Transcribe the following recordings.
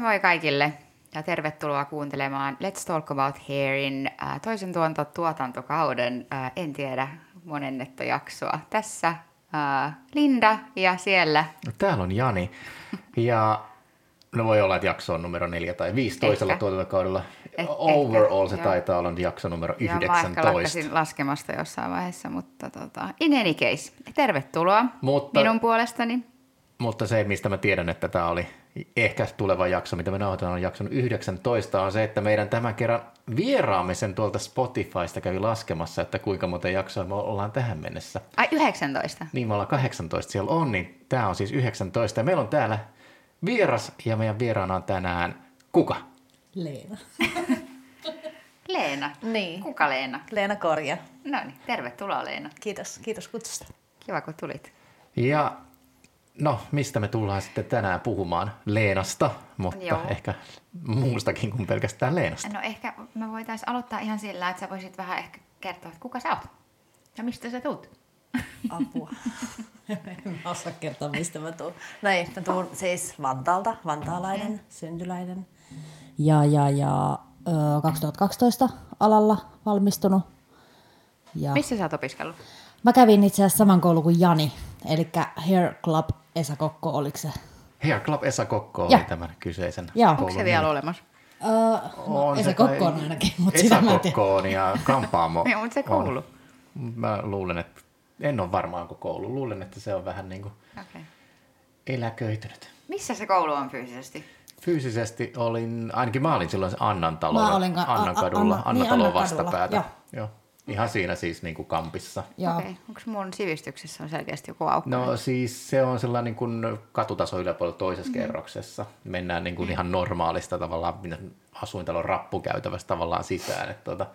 Moi moi kaikille ja tervetuloa kuuntelemaan Let's Talk About Hairin äh, toisen tuonto tuotantokauden, äh, en tiedä, monennetta jaksoa. Tässä äh, Linda ja siellä... No, täällä on Jani ja no voi olla, että jakso on numero 4 tai 5 toisella tuotantokaudella. Eh- Overall ehkä, se joo. taitaa olla jakso numero Ja mä ehkä 19. lakkasin laskemasta jossain vaiheessa, mutta tota, in any case, tervetuloa Mutta- minun puolestani. Mutta se, mistä mä tiedän, että tämä oli ehkä tuleva jakso, mitä me nauhoitetaan, on jakson 19, on se, että meidän tämän kerran vieraamme sen tuolta Spotifysta kävi laskemassa, että kuinka monta jaksoa me ollaan tähän mennessä. Ai 19. Niin me ollaan 18 siellä on, niin tämä on siis 19. Ja meillä on täällä vieras ja meidän vieraana on tänään kuka? Leena. Leena. Niin. Kuka Leena? Leena Korja. No niin, tervetuloa Leena. Kiitos, kiitos kutsusta. Kiva kun tulit. Ja no, mistä me tullaan sitten tänään puhumaan? Leenasta, mutta Joo. ehkä muustakin kuin pelkästään Leenasta. No ehkä me voitaisiin aloittaa ihan sillä, että sä voisit vähän ehkä kertoa, että kuka sä oot ja mistä sä tuut. Apua. en mä osaa kertoa, mistä mä tuun. No ei, mä tuun siis Vantaalta, vantaalainen, syntyläinen. Ja, ja, ja ö, 2012 alalla valmistunut. Ja Missä sä oot opiskellut? Mä kävin itse asiassa saman koulun kuin Jani, eli Hair Club Esa Kokko, oliko se? Hair Club Esa Kokko oli Joo. tämän kyseisen Joo. Onko se vielä nimi. olemassa? Öö, no, On Esa Kokko on ainakin, mutta Esa sitä mä. Kokko on ja Kampaamo Joo, mutta se on. koulu. Mä luulen, että en ole varmaan onko koulu. Luulen, että se on vähän niin kuin Okay. eläköitynyt. Missä se koulu on fyysisesti? Fyysisesti olin, ainakin mä olin silloin se Annan talo, Mä olin ka- Annan kadulla, Anna- Annan niin, talon Annan kadulla, vastapäätä. joo. Joo. Ihan siinä siis niin kuin kampissa. Joo. Okei. Onko mun sivistyksessä on selkeästi joku aukko? No siis se on sellainen niin kuin katutaso yläpuolella toisessa mm. kerroksessa. Mennään niin kuin ihan normaalista tavallaan asuintalon rappukäytävästä tavallaan sisään. Että tuota,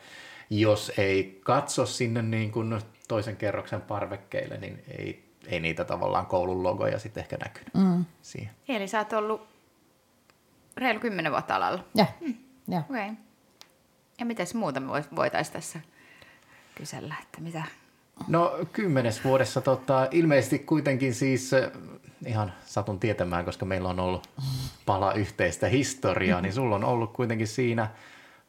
jos ei katso sinne niin kuin toisen kerroksen parvekkeille, niin ei, ei niitä tavallaan koulun logoja sitten ehkä näkynyt mm. siihen. Eli sä oot ollut reilu kymmenen vuotta alalla. Joo. Joo. Okei. Okay. Ja mitäs muuta me vois- voitais tässä kysellä, että mitä? No kymmenes vuodessa tota, ilmeisesti kuitenkin siis äh, ihan satun tietämään, koska meillä on ollut pala yhteistä historiaa, niin sulla on ollut kuitenkin siinä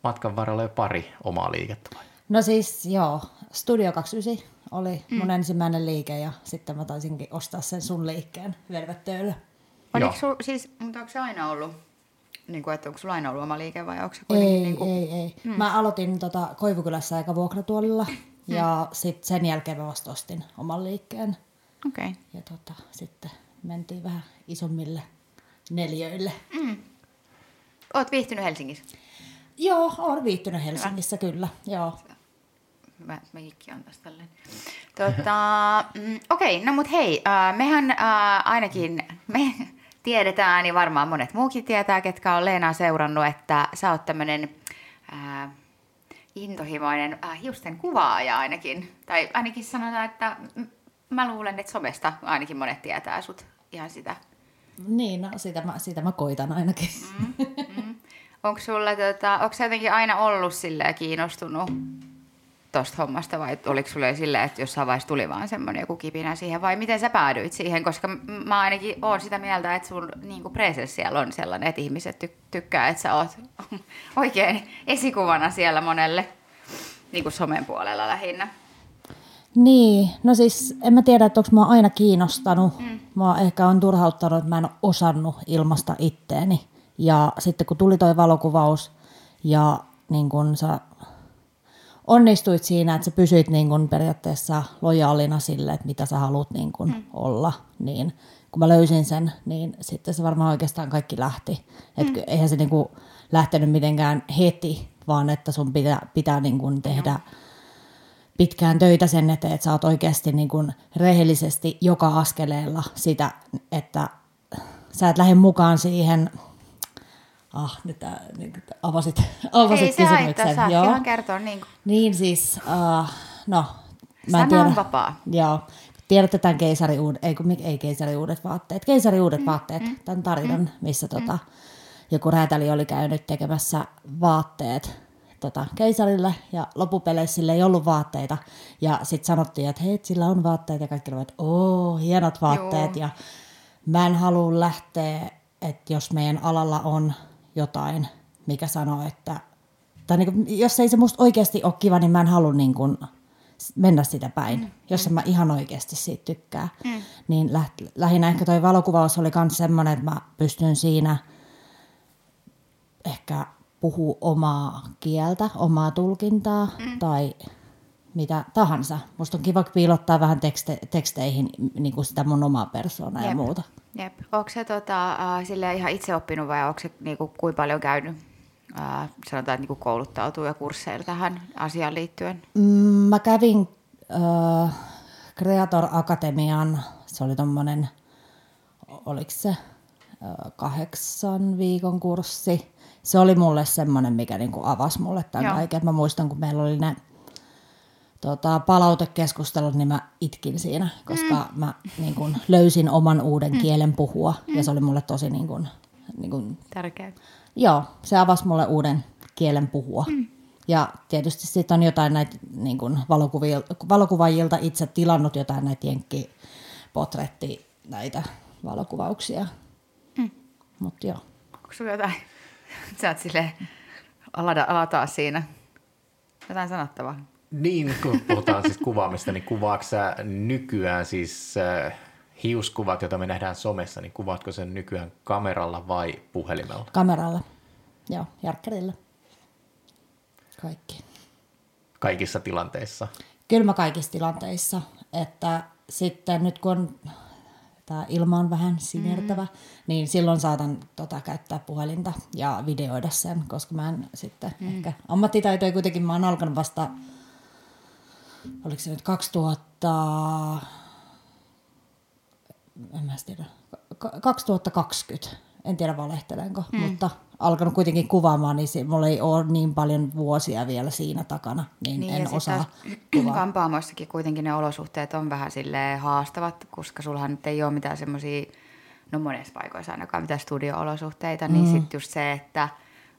matkan varrella jo pari omaa liikettä vai? No siis joo, Studio 29 oli mun ensimmäinen liike ja sitten mä taisinkin ostaa sen sun liikkeen Velvettöillä. Oliko sul, siis, mutta onko se aina ollut, niin kuin, että onko sulla aina ollut oma liike vai onko se Ei, kuitenkin niin kuin, ei, ei. Mm. Mä aloitin tota Koivukylässä aika vuokratuolilla ja sit sen jälkeen mä vasta ostin oman liikkeen. Okei. Okay. Ja tota, sitten mentiin vähän isommille neljöille. Oot viihtynyt Helsingissä? Joo, oon viihtynyt Helsingissä kyllä, joo. Mä, mä on tässä tälleen. Tota, mm, Okei, okay, no mut hei, äh, mehän äh, ainakin, me tiedetään ja varmaan monet muukin tietää, ketkä on Leenaa seurannut, että sä oot tämmönen äh, intohimoinen äh, hiusten kuvaaja ainakin. Tai ainakin sanotaan, että m- mä luulen, että somesta ainakin monet tietää sut ihan sitä. Niin, no sitä mä, sitä mä koitan ainakin. Onko sulla, tota, onko jotenkin aina ollut silleen kiinnostunut tosta hommasta vai oliko sulla jo silleen, että jossain vaiheessa tuli vaan semmoinen joku kipinä siihen vai miten sä päädyit siihen, koska mä ainakin oon sitä mieltä, että sun niin presence siellä on sellainen, että ihmiset ty- tykkää, että sä oot oikein esikuvana siellä monelle, niin kuin somen puolella lähinnä. Niin, no siis en mä tiedä, että onko mä aina kiinnostanut. Mm. Mä ehkä on turhauttanut, että mä en ole osannut ilmasta itteeni. Ja sitten kun tuli toi valokuvaus ja niin kun sä onnistuit siinä, että sä pysyit niin kun periaatteessa lojaalina sille, että mitä sä haluat niin kun mm. olla, niin kun mä löysin sen, niin sitten se varmaan oikeastaan kaikki lähti. Et mm. eihän se niin kun lähtenyt mitenkään heti, vaan että sun pitää, pitää niin kun tehdä pitkään töitä sen eteen, että sä oot oikeasti niin kuin rehellisesti joka askeleella sitä, että sä et lähde mukaan siihen, ah, nyt tää, niin, kuin avasit, avasit Ei se haittaa, kysymyksen. saat Joo. ihan kertoa niin kuin. Niin siis, uh, no, mä Sana tiedä. on vapaa. Joo. Tiedätte tämän keisariuudet, ei, kun, ei keisariuudet vaatteet, keisariuudet mm, vaatteet, mm, tämän tarinan, mm, missä tota, joku räätäli oli käynyt tekemässä vaatteet tota, keisarille ja loppupeleissä sillä ei ollut vaatteita. Ja sitten sanottiin, että hei, sillä on vaatteet ja kaikki olivat, että oo, hienot vaatteet. Joo. Ja mä en halua lähteä että jos meidän alalla on jotain, mikä sanoo, että tai niin kuin, jos ei se musta oikeasti ole kiva, niin mä en halua niin kuin mennä sitä päin, mm. jos mä ihan oikeasti siitä tykkää. Mm. Niin läht, lähinnä ehkä toi valokuvaus oli myös semmoinen, että mä pystyn siinä ehkä puhua omaa kieltä, omaa tulkintaa mm. tai mitä tahansa. Musta on kiva piilottaa vähän tekste, teksteihin niin kuin sitä mun omaa persoonaa Jep. ja muuta. Jep. Onko se tota, äh, sille ihan itse oppinut vai onko se niin kuin, kuinka paljon käynyt äh, sanotaan, että niin kouluttautuu ja kursseilla tähän asiaan liittyen? Mm, mä kävin äh, Creator Akatemian, se oli tommonen, oliko se äh, kahdeksan viikon kurssi. Se oli mulle semmoinen, mikä niinku avasi mulle tämän kaiken. Mä muistan, kun meillä oli ne tota, palautekeskustelut, niin mä itkin siinä, koska mm. mä niin kun, löysin oman uuden mm. kielen puhua. Mm. Ja se oli mulle tosi niin kun, niin kun, tärkeä. Joo, se avasi mulle uuden kielen puhua. Mm. Ja tietysti sitten on jotain näitä niin kun, valokuvaajilta itse tilannut jotain näitä jenkkipotretti näitä valokuvauksia. Mm. Mutta joo. Onko sulla jotain? Sä oot silleen alata, alataan siinä. Jotain sanottavaa. Niin, kun puhutaan siis kuvaamista, niin kuvaatko sä nykyään siis äh, hiuskuvat, joita me nähdään somessa, niin kuvaatko sen nykyään kameralla vai puhelimella? Kameralla, joo, järkkärillä. Kaikki. Kaikissa tilanteissa? Kyllä mä kaikissa tilanteissa, että sitten nyt kun on tämä ilma on vähän sinertävä, mm. niin silloin saatan tota, käyttää puhelinta ja videoida sen, koska mä en sitten mm. ehkä ammattitaitoja kuitenkin, mä oon alkanut vasta oliko se nyt 2000, en mä tiedä, 2020, en tiedä valehtelenko, hmm. mutta alkanut kuitenkin kuvaamaan, niin se, mulla ei ole niin paljon vuosia vielä siinä takana, niin, niin en osaa kuvaa. Kampaamoissakin kuitenkin ne olosuhteet on vähän sille haastavat, koska sullahan nyt ei ole mitään semmoisia, no monessa paikoissa ainakaan mitään studio-olosuhteita, niin mm. niin sitten just se, että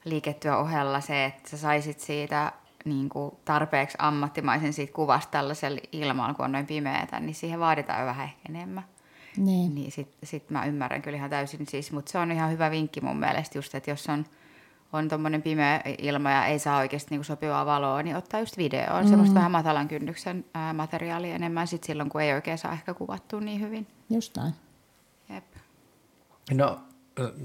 liiketyö ohella se, että sä saisit siitä niin kuin tarpeeksi ammattimaisen siitä kuvasta tällaisella ilmalla, kun on noin pimeätä, niin siihen vaaditaan jo vähän ehkä enemmän. Niin. niin sitten sit mä ymmärrän kyllä ihan täysin siis, mutta se on ihan hyvä vinkki mun mielestä just, että jos on, on tuommoinen pimeä ilma ja ei saa oikeasti niinku sopivaa valoa, niin ottaa just videoon mm. semmoista vähän matalan kynnyksen ää, materiaalia enemmän sit silloin, kun ei oikein saa ehkä kuvattua niin hyvin. Just näin. Jep. No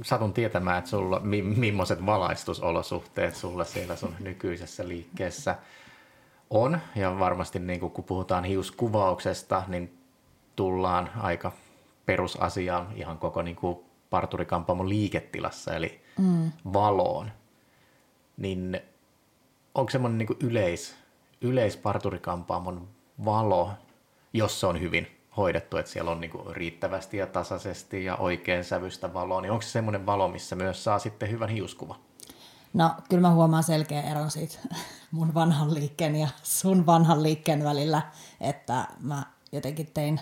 satun tietämään, että sulla, mi, millaiset valaistusolosuhteet sulla siellä sun nykyisessä liikkeessä on. Ja varmasti niin kun puhutaan hiuskuvauksesta, niin tullaan aika perusasiaan ihan koko niin kuin parturikampaamon liiketilassa, eli mm. valoon. Niin onko semmoinen niin yleis, yleisparturikampaamon valo, jos se on hyvin hoidettu, että siellä on niin kuin riittävästi ja tasaisesti ja oikein sävystä valoa, niin onko se semmoinen valo, missä myös saa sitten hyvän hiuskuvan? No kyllä mä huomaan selkeä eron siitä mun vanhan liikkeen ja sun vanhan liikkeen välillä, että mä jotenkin tein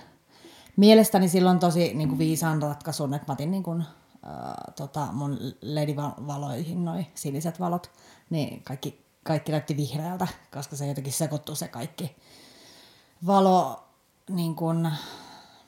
mielestäni silloin tosi niin kuin viisaan ratkaisun, että mä otin niin kuin, äh, tota, mun LED-valoihin noin siniset valot, niin kaikki, kaikki näytti vihreältä, koska se jotenkin sekoittuu se kaikki valo niin kun,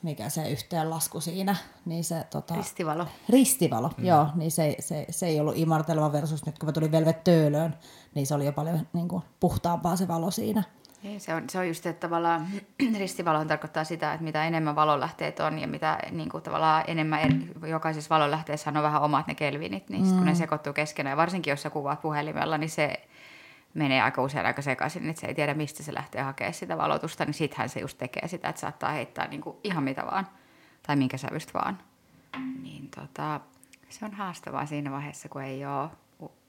mikä se yhteenlasku siinä, niin se... Tota, ristivalo. Ristivalo, mm. joo, niin se, se, se, ei ollut imarteleva versus nyt kun mä tulin Velvet Töölöön, niin se oli jo paljon niin kuin, puhtaampaa se valo siinä. Ei, se, on, se on just, että tavallaan ristivalo tarkoittaa sitä, että mitä enemmän valonlähteet on ja mitä niin kuin, tavallaan enemmän, er, jokaisessa valonlähteessä on vähän omat ne kelvinit, niin mm. kun ne mm. sekoittuu keskenään, varsinkin jos sä kuvaat puhelimella, niin se menee aika usein aika sekaisin, että se ei tiedä, mistä se lähtee hakemaan sitä valotusta, niin sittenhän se just tekee sitä, että saattaa heittää niin kuin ihan mitä vaan, tai minkä sävystä vaan. Niin tota, se on haastavaa siinä vaiheessa, kun ei ole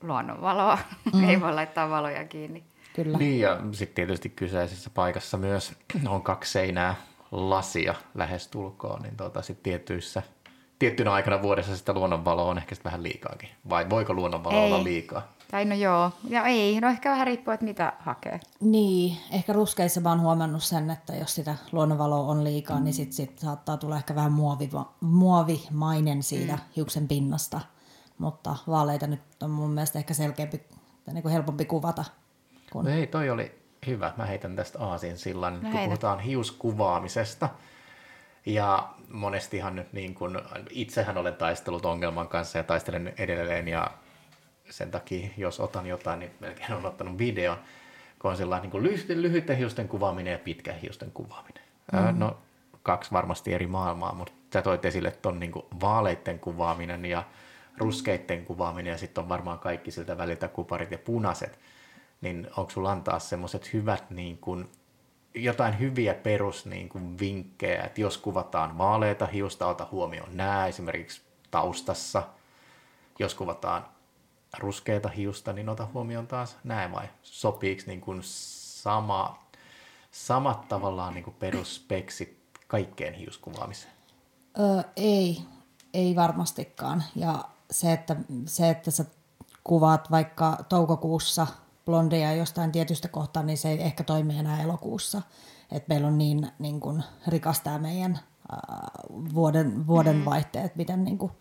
luonnonvaloa, mm. ei voi laittaa valoja kiinni. Kyllä. Niin ja sitten tietysti kyseisessä paikassa myös on kaksi seinää lasia lähes tulkoon, niin tota, sitten tietyissä tiettynä aikana vuodessa sitä luonnonvaloa on ehkä vähän liikaakin. Vai voiko luonnonvalo olla liikaa? Tai no joo, ja ei, no ehkä vähän riippuu, että mitä hakee. Niin, ehkä ruskeissa mä oon huomannut sen, että jos sitä luonnonvaloa on liikaa, mm. niin sit, sit saattaa tulla ehkä vähän muovi, muovimainen siitä mm. hiuksen pinnasta. Mutta vaaleita nyt on mun mielestä ehkä selkeämpi, tai niin kuin helpompi kuvata. Kun... No ei, toi oli hyvä. Mä heitän tästä aasin sillan, no kun heitä. puhutaan hiuskuvaamisesta. Ja monestihan nyt niin kuin, itsehän olen taistellut ongelman kanssa ja taistelen edelleen ja sen takia, jos otan jotain, niin melkein olen ottanut videon, kun on sellainen niin kuin lyhy- lyhyiden hiusten kuvaaminen ja pitkän hiusten kuvaaminen. Mm. No kaksi varmasti eri maailmaa, mutta sä toit esille tuon niin vaaleitten kuvaaminen ja ruskeitten kuvaaminen ja sitten on varmaan kaikki siltä väliltä kuparit ja punaiset. Niin onko sulla antaa semmoiset hyvät niin kuin, jotain hyviä perus niin kuin vinkkejä, että jos kuvataan vaaleita hiusta, ota huomioon nämä esimerkiksi taustassa. Jos kuvataan ruskeita hiusta, niin ota huomioon taas näin vai sopiiko niin kuin sama, samat tavallaan niin kuin perusspeksit kaikkeen hiuskuvaamiseen? Öö, ei, ei varmastikaan. Ja se että, se, että sä kuvaat vaikka toukokuussa blondeja jostain tietystä kohtaa, niin se ei ehkä toimi enää elokuussa. Et meillä on niin, niin kun, rikas tämä meidän äh, vuoden, vuoden vaihteet, miten niin kun,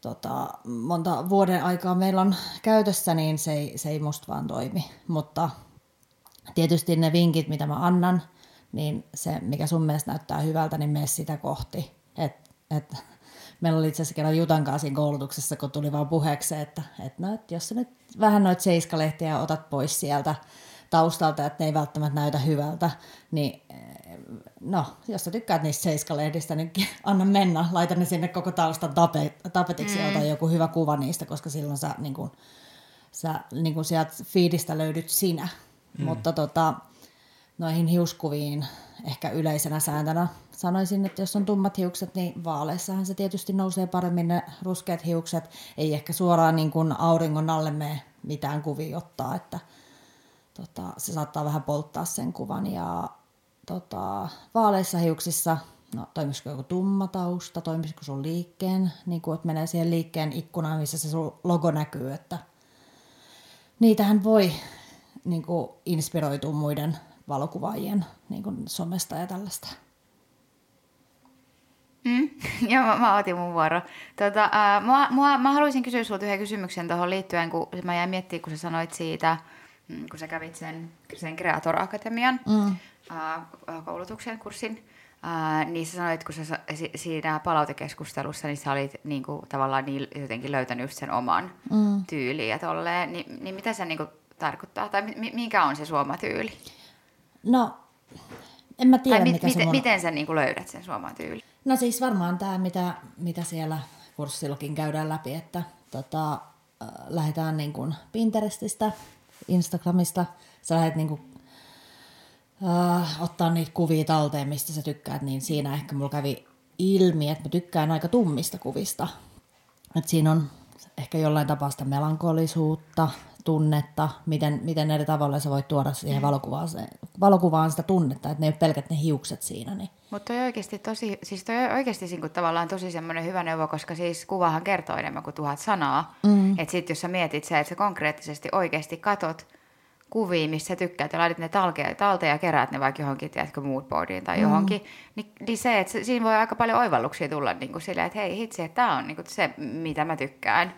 tota, monta vuoden aikaa meillä on käytössä, niin se ei, se ei musta vaan toimi. Mutta tietysti ne vinkit, mitä mä annan, niin se, mikä sun mielestä näyttää hyvältä, niin mene sitä kohti. Et, et, meillä oli itse asiassa kerran Jutan kanssa siinä koulutuksessa, kun tuli vaan puheeksi, että et no, et jos sä nyt vähän noita seiskalehtiä otat pois sieltä taustalta, että ne ei välttämättä näytä hyvältä, niin no, jos sä tykkäät niistä seiskalehdistä, niin anna mennä, laita ne sinne koko taustan tape, tapetiksi mm. ja ota joku hyvä kuva niistä, koska silloin sä, niin kun, sä niin kun sieltä fiidistä löydyt sinä. Mm. Mutta tota, noihin hiuskuviin ehkä yleisenä sääntönä sanoisin, että jos on tummat hiukset, niin vaaleissahan se tietysti nousee paremmin ne ruskeat hiukset. Ei ehkä suoraan niin kuin auringon alle mene mitään kuvia ottaa, että tota, se saattaa vähän polttaa sen kuvan. Ja tota, vaaleissa hiuksissa, no toimisiko joku tumma tausta, toimisiko sun liikkeen, niin kuin, että menee siihen liikkeen ikkunaan, missä se sun logo näkyy, että niitähän voi niin kuin, inspiroitua muiden valokuvaajien niin kuin somesta ja tällaista. Mm, joo, mä, mä otin mun vuoro. Tota, äh, mua, mua, mä haluaisin kysyä sinulta yhden kysymyksen tuohon liittyen, kun mä jäin miettimään, kun sä sanoit siitä, mm, kun sä kävit sen, sen Creator Akatemian mm. Koulutuksen kurssin, niin sä sanoit, kun sä siinä palautekeskustelussa, niin sä olit niin kuin, tavallaan niin, jotenkin löytänyt just sen oman mm. tyyliin ja tolleen, niin, niin mitä se niin kuin, tarkoittaa, tai mikä on se suomatyyli? No, en mä tiedä, tai mikä mit, se mun... miten sä niin kuin löydät sen suomatyyli? No siis varmaan tämä, mitä, mitä siellä kurssillakin käydään läpi, että tota, äh, lähdetään niin kuin Pinterestistä, Instagramista, sä lähdet niin kuin, äh, ottaa niitä kuvia talteen, mistä sä tykkäät, niin siinä ehkä mulla kävi ilmi, että mä tykkään aika tummista kuvista. Et siinä on ehkä jollain tapaa sitä melankolisuutta, tunnetta, miten, miten eri tavalla sä voit tuoda siihen valokuvaan, valokuvaan sitä tunnetta, että ne ei ole pelkät ne hiukset siinä. Niin. Mutta toi oikeasti tosi, siis toi oikeasti niin kuin tavallaan tosi semmoinen hyvä neuvo, koska siis kuvahan kertoo enemmän kuin tuhat sanaa. Mm. Että sit jos sä mietit se, että sä konkreettisesti oikeasti katot kuvia, missä sä tykkäät ja laitat ne talteen, talteen ja keräät ne vaikka johonkin, tiedätkö, moodboardiin tai mm. johonkin, niin, niin se, että siinä voi aika paljon oivalluksia tulla niin kuin silleen, että hei hitsi, että tämä on niin kuin se, mitä mä tykkään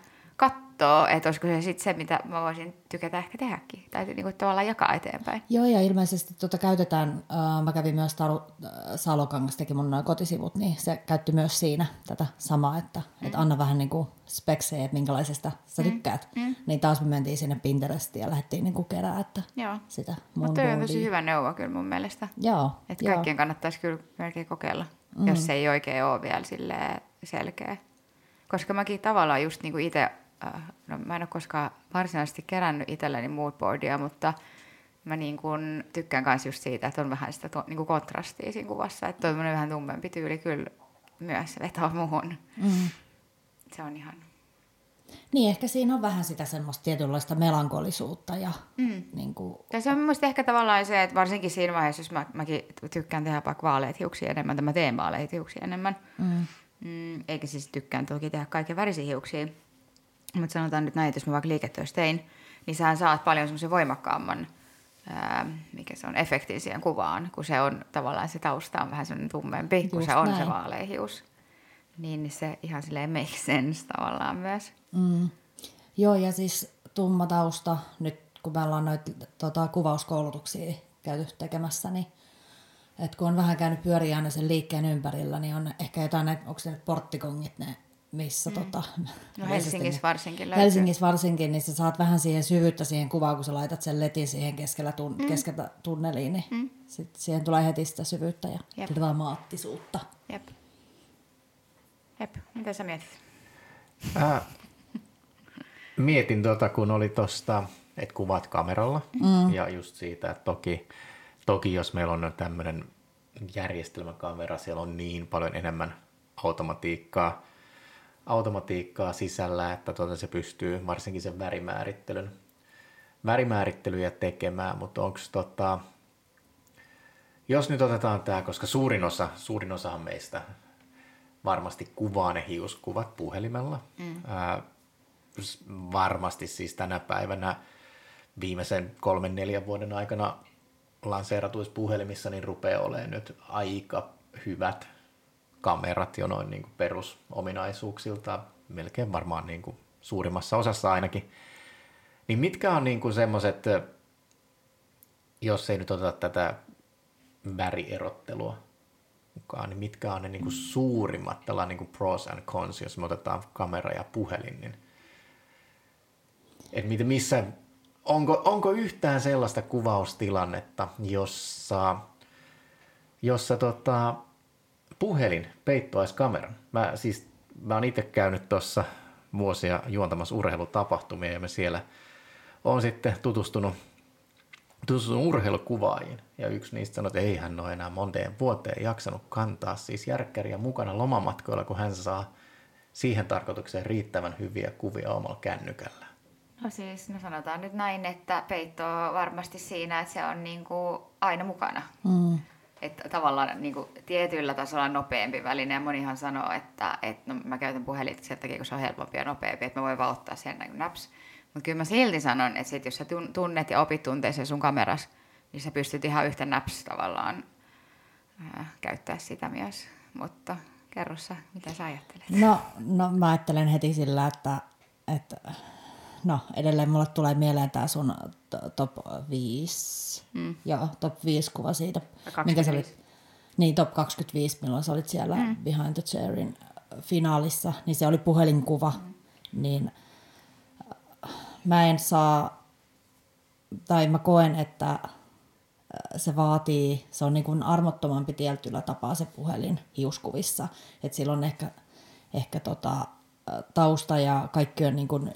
katsoa, että olisiko se sitten se, mitä mä voisin tykätä ehkä tehdäkin, tai niin kuin tavallaan jakaa eteenpäin. Joo, ja ilmeisesti tuota käytetään, äh, mä kävin myös Taru äh, Salokangas teki mun noin kotisivut, niin se käytti myös siinä tätä samaa, että mm. et anna vähän niin kuin speksejä, että minkälaisesta sä mm. tykkäät. Mm. Mm. Niin taas me mentiin sinne Pinterestiin ja lähdettiin niin kuin kerää, että Joo. sitä mun Mutta on tosi hyvä neuvo kyllä mun mielestä. Joo. Että kaikkien kannattaisi kyllä melkein kokeilla, mm. jos se ei oikein ole vielä selkeä. Koska mäkin tavallaan just niin kuin itse Äh, no mä en ole koskaan varsinaisesti kerännyt itselleni moodboardia, mutta mä niin kun tykkään myös just siitä, että on vähän sitä to, niin kuin kontrastia siinä kuvassa, että toinen vähän tummempi tyyli kyllä myös vetoo muuhun. Mm. Se on ihan... Niin, ehkä siinä on vähän sitä semmoista tietynlaista melankolisuutta. Ja, mm. niin kuin... ja se on mielestäni ehkä tavallaan se, että varsinkin siinä vaiheessa, jos mä, mäkin tykkään tehdä vaikka vaaleita hiuksia enemmän, tai mä teen vaaleita hiuksia enemmän, mm. Mm, eikä siis tykkään toki tehdä kaiken värisiä hiuksia, mutta sanotaan nyt näin, että jos mä vaikka liiketöissä tein, niin sähän saat paljon semmoisen voimakkaamman, ää, mikä se on, efektin siihen kuvaan, kun se on tavallaan se tausta on vähän semmoinen tummempi, Just kun se on näin. se vaaleihius. Niin, niin se ihan silleen make sense tavallaan myös. Mm. Joo, ja siis tumma tausta, nyt kun me ollaan noita tota, kuvauskoulutuksia käyty tekemässä, niin Et kun on vähän käynyt pyöriä aina sen liikkeen ympärillä, niin on ehkä jotain, näitä, onko se ne porttikongit ne, missä mm. tota... No Helsingissä varsinkin löytyy. Helsingissä varsinkin, niin sä saat vähän siihen syvyyttä siihen kuvaan, kun sä laitat sen letin siihen keskellä tun, mm. keskellä tunneliin, niin mm. sit siihen tulee heti sitä syvyyttä ja Jep. dramaattisuutta. Jep. Jep. Mitä sä mietit? Äh, mietin tota, kun oli tosta, että kuvat kameralla mm. ja just siitä, että toki, toki jos meillä on tämmöinen järjestelmäkamera, siellä on niin paljon enemmän automatiikkaa, automatiikkaa sisällä, että tuota se pystyy varsinkin sen värimäärittelyn, värimäärittelyjä tekemään, mutta onko tota, jos nyt otetaan tämä, koska suurin osa, suurin osa meistä varmasti kuvaa ne hiuskuvat puhelimella. Mm. Ää, varmasti siis tänä päivänä viimeisen kolmen neljän vuoden aikana lanseeratuissa puhelimissa niin rupeaa olemaan nyt aika hyvät kamerat jo noin niin kuin perusominaisuuksilta, melkein varmaan niin kuin suurimmassa osassa ainakin. Niin mitkä on niin kuin semmoiset, jos ei nyt oteta tätä värierottelua mukaan, niin mitkä on ne niin kuin suurimmat tällä niin kuin pros and cons, jos me otetaan kamera ja puhelin, niin että mitä, missä, onko, onko yhtään sellaista kuvaustilannetta, jossa, jossa tota, puhelin peittoaisi kameran. Mä, siis, mä oon itse käynyt tuossa vuosia juontamassa urheilutapahtumia ja me siellä on sitten tutustunut, tutustunut urheilukuvaajiin. Ja yksi niistä sanoi, että ei hän ole enää monteen vuoteen jaksanut kantaa siis järkkäriä mukana lomamatkoilla, kun hän saa siihen tarkoitukseen riittävän hyviä kuvia omalla kännykällä. No siis, no sanotaan nyt näin, että peitto on varmasti siinä, että se on niin kuin aina mukana. Mm. Että tavallaan niin kuin tietyllä tasolla nopeampi väline. Ja monihan sanoo, että, että no, mä käytän puhelinta sen takia, kun se on helpompi ja nopeampi, että mä voin vaan ottaa sen niin naps. Mutta kyllä mä silti sanon, että sit, jos sä tunnet ja opit tuntee sen sun kameras, niin sä pystyt ihan yhtä naps tavallaan ää, käyttää sitä myös. Mutta kerro sä, mitä sä ajattelet? No, no mä ajattelen heti sillä, että, että no edelleen mulle tulee mieleen tämä sun top 5, mm. joo, top 5 kuva siitä. 25. Minkä sä olit, niin, top 25, milloin sä olit siellä mm. Behind the Chairin finaalissa, niin se oli puhelinkuva, mm. niin äh, mä en saa, tai mä koen, että äh, se vaatii, se on niin kuin armottomampi tietyllä tapaa se puhelin hiuskuvissa, että silloin ehkä, ehkä tota, äh, tausta ja kaikki on niin kuin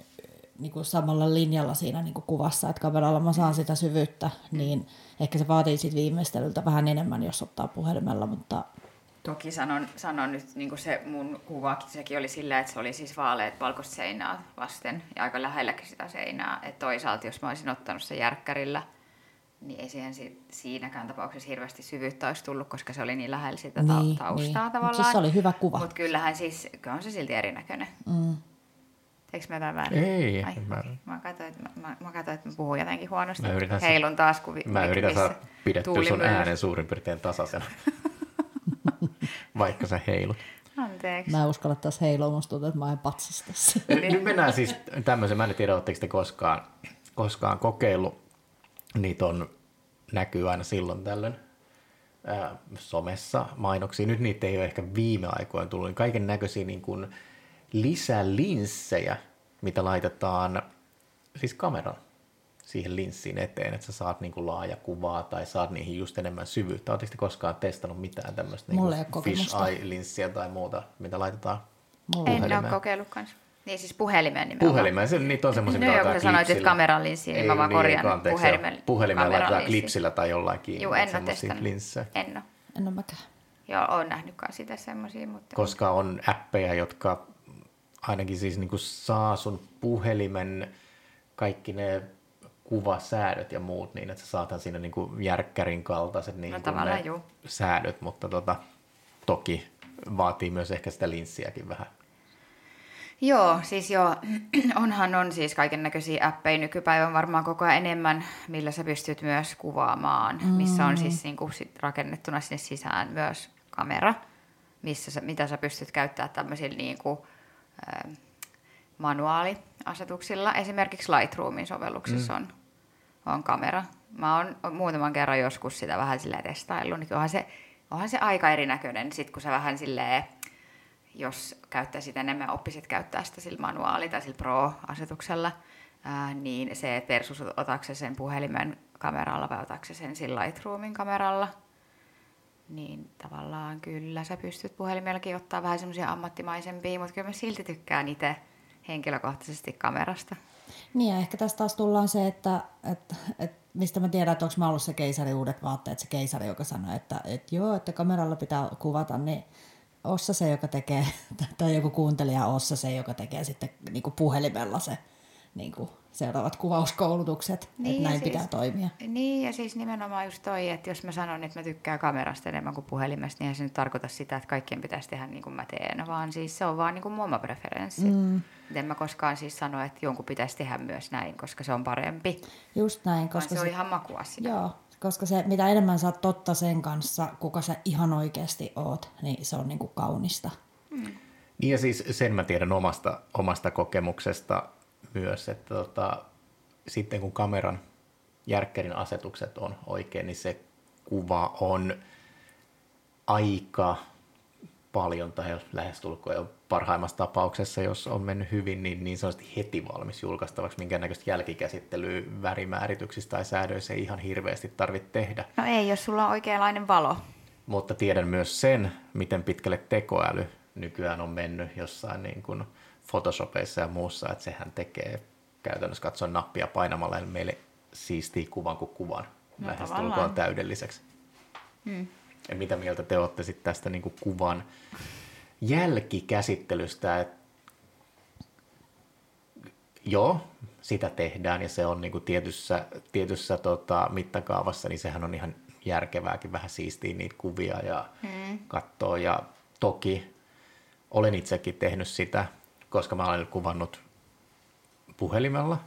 niin kuin samalla linjalla siinä niin kuin kuvassa, että kameralla mä saan sitä syvyyttä, niin ehkä se vaatii siitä viimeistelyltä vähän enemmän, jos ottaa puhelimella, mutta... Toki sanon, sanon nyt niin kuin se mun kuvakin, sekin oli sillä, että se oli siis vaaleet valkoista seinää vasten ja aika lähelläkin sitä seinää. Että toisaalta, jos mä olisin ottanut sen järkkärillä, niin ei siihen siinäkään tapauksessa hirveästi syvyyttä olisi tullut, koska se oli niin lähellä sitä ta- niin, taustaa niin. tavallaan. Mutta siis se oli hyvä kuva. Mutta kyllähän siis, kyllä on se silti erinäköinen. Mm. Eikö mä jotain väärin? Ei. Ai, mä... mä, katsoin, että mä, mä, mä katsoin, että mä puhun jotenkin huonosti. Mä yritän Heilun taas, kun Mä yritän saada pidettyä sun äänen suurin piirtein tasaisena. Vaikka sä heilut. Anteeksi. Mä en uskalla taas heilua, musta tuntuu, että mä en patsasta Nyt mennään siis tämmöisen, mä en tiedä, oletteko te koskaan, koskaan kokeillut. Niitä on, näkyy aina silloin tällöin ää, somessa mainoksia. Nyt niitä ei ole ehkä viime aikoina tullut. Niin kaiken näköisiä niin kuin, lisälinssejä, mitä laitetaan siis kameran siihen linssiin eteen, että sä saat niinku laaja kuvaa tai saat niihin just enemmän syvyyttä. Oletteko te koskaan testannut mitään tämmöistä niinku fish eye-linssiä tai muuta, mitä laitetaan Mulla En ole kokeillut kanssa. Niin siis puhelimeen nimenomaan. Puhelimeen, se, niitä on semmoisia, mitä laitetaan klipsillä. sanoit, että kameran linssiä, niin mä vaan niin, korjaan anteeksi, puhelimen, puhelimeen laitetaan klipsillä tai jollain kiinni. Joo, en ole testannut. Linssejä. En ole. En ole mäkään. Joo, olen nähnytkaan sitä semmoisia. Mutta... Koska on appeja, jotka ainakin siis niin kuin saa sun puhelimen kaikki ne kuvasäädöt ja muut, niin että sä saatan siinä niin kuin järkkärin kaltaiset niin no, ne juu. säädöt, mutta tota, toki vaatii myös ehkä sitä linssiäkin vähän. Joo, siis joo, onhan on siis kaiken näköisiä appeja nykypäivän varmaan koko ajan enemmän, millä sä pystyt myös kuvaamaan, mm. missä on siis niin kuin sit rakennettuna sinne sisään myös kamera, missä sä, mitä sä pystyt käyttämään tämmöisillä niin kuin, manuaaliasetuksilla. Esimerkiksi Lightroomin sovelluksessa mm. on, on kamera, Mä oon muutaman kerran joskus sitä vähän silleen testaillut, niin onhan se, onhan se aika erinäköinen, sit kun sä vähän silleen, jos käyttäisit enemmän, oppisit käyttää sitä sillä manuaali- tai sillä pro-asetuksella, ää, niin se, että versus otatko sen puhelimen kameralla vai otatko sen sillä Lightroomin kameralla, niin tavallaan kyllä sä pystyt puhelimellakin ottaa vähän semmoisia ammattimaisempia, mutta kyllä mä silti tykkään itse henkilökohtaisesti kamerasta. Niin ja ehkä tässä taas tullaan se, että, että, että mistä mä tiedän, että onko mä ollut se keisari uudet vaatteet, se keisari, joka sanoi, että, että joo, että kameralla pitää kuvata, niin Ossa se, joka tekee, tai joku kuuntelija Ossa se, joka tekee sitten niin kuin puhelimella se niin kuin seuraavat kuvauskoulutukset, niin, että näin siis, pitää toimia. Niin, ja siis nimenomaan just toi, että jos mä sanon, että mä tykkään kamerasta enemmän kuin puhelimesta, niin se nyt tarkoita sitä, että kaikkien pitäisi tehdä niin kuin mä teen, vaan siis se on vaan niin kuin mun oma preferenssi. Mm. En mä koskaan siis sano, että jonkun pitäisi tehdä myös näin, koska se on parempi. Just näin. Koska se, se on ihan makuasia. Joo, koska se, mitä enemmän sä oot totta sen kanssa, kuka sä ihan oikeasti oot, niin se on niin kuin kaunista. Mm. Niin ja siis sen mä tiedän omasta, omasta kokemuksesta myös, että tota, sitten kun kameran järkkärin asetukset on oikein, niin se kuva on aika paljon tai lähestulkoon jo parhaimmassa tapauksessa, jos on mennyt hyvin, niin, niin sanotusti heti valmis julkaistavaksi, minkä näköistä jälkikäsittelyä värimäärityksistä tai säädöissä ei ihan hirveästi tarvitse tehdä. No ei, jos sulla on oikeanlainen valo. Mutta tiedän myös sen, miten pitkälle tekoäly nykyään on mennyt jossain niin kuin Photoshopissa ja muussa, että sehän tekee käytännössä katsoen nappia painamalla meille siistii kuvan kuin kuvan no, lähestulkoon täydelliseksi. Hmm. Ja mitä mieltä te olette sitten tästä niin kuin kuvan jälkikäsittelystä? Et, joo, sitä tehdään ja se on niin kuin tietyssä, tietyssä tota, mittakaavassa, niin sehän on ihan järkevääkin vähän siistiä niitä kuvia ja hmm. katsoa. Ja toki olen itsekin tehnyt sitä, koska mä olen kuvannut puhelimella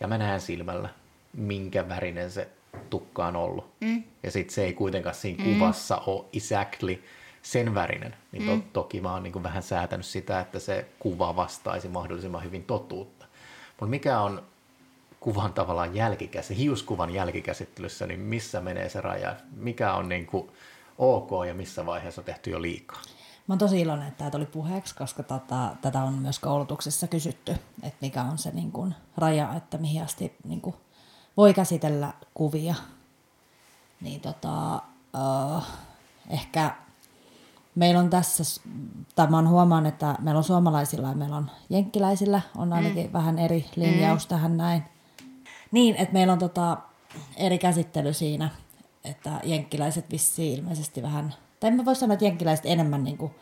ja mä näen silmällä, minkä värinen se tukka on ollut. Mm. Ja sitten se ei kuitenkaan siinä mm. kuvassa ole exactly sen värinen. Niin to, mm. toki mä oon niin vähän säätänyt sitä, että se kuva vastaisi mahdollisimman hyvin totuutta. Mutta mikä on kuvan tavallaan jälkikäsittely, hiuskuvan jälkikäsittelyssä, niin missä menee se raja? Mikä on niin kuin ok ja missä vaiheessa on tehty jo liikaa? Mä oon tosi iloinen, että tämä tuli puheeksi, koska tota, tätä on myös koulutuksessa kysytty, että mikä on se niin kuin, raja, että mihin asti niin kuin, voi käsitellä kuvia. Niin tota, uh, ehkä meillä on tässä, tai mä huomaan, että meillä on suomalaisilla ja meillä on jenkkiläisillä on ainakin mm. vähän eri linjaus mm. tähän näin. Niin, että meillä on tota, eri käsittely siinä, että jenkkiläiset vissiin ilmeisesti vähän – tai mä voisi sanoa, että jenkkiläiset enemmän niin kuin,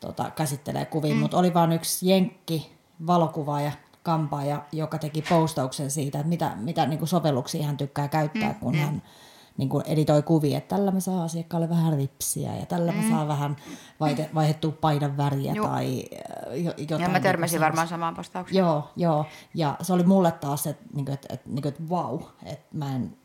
tota, käsittelee kuvia, mm. mutta oli vain yksi jenkki valokuvaaja, kampaaja, joka teki postauksen siitä, että mitä, mitä niin kuin sovelluksia hän tykkää käyttää, mm. kun mm. hän niin kuin editoi kuvia, että tällä me saa asiakkaalle vähän ripsiä ja tällä mm. me saa vähän vaihde, vaihdettua paidan väriä Juh. tai jotain. Ja mä törmäsin niin varmaan samaan postaukseen. Joo, joo. Ja se oli mulle taas, että, niin kuin, että, että, niin kuin, että wow, että mä en,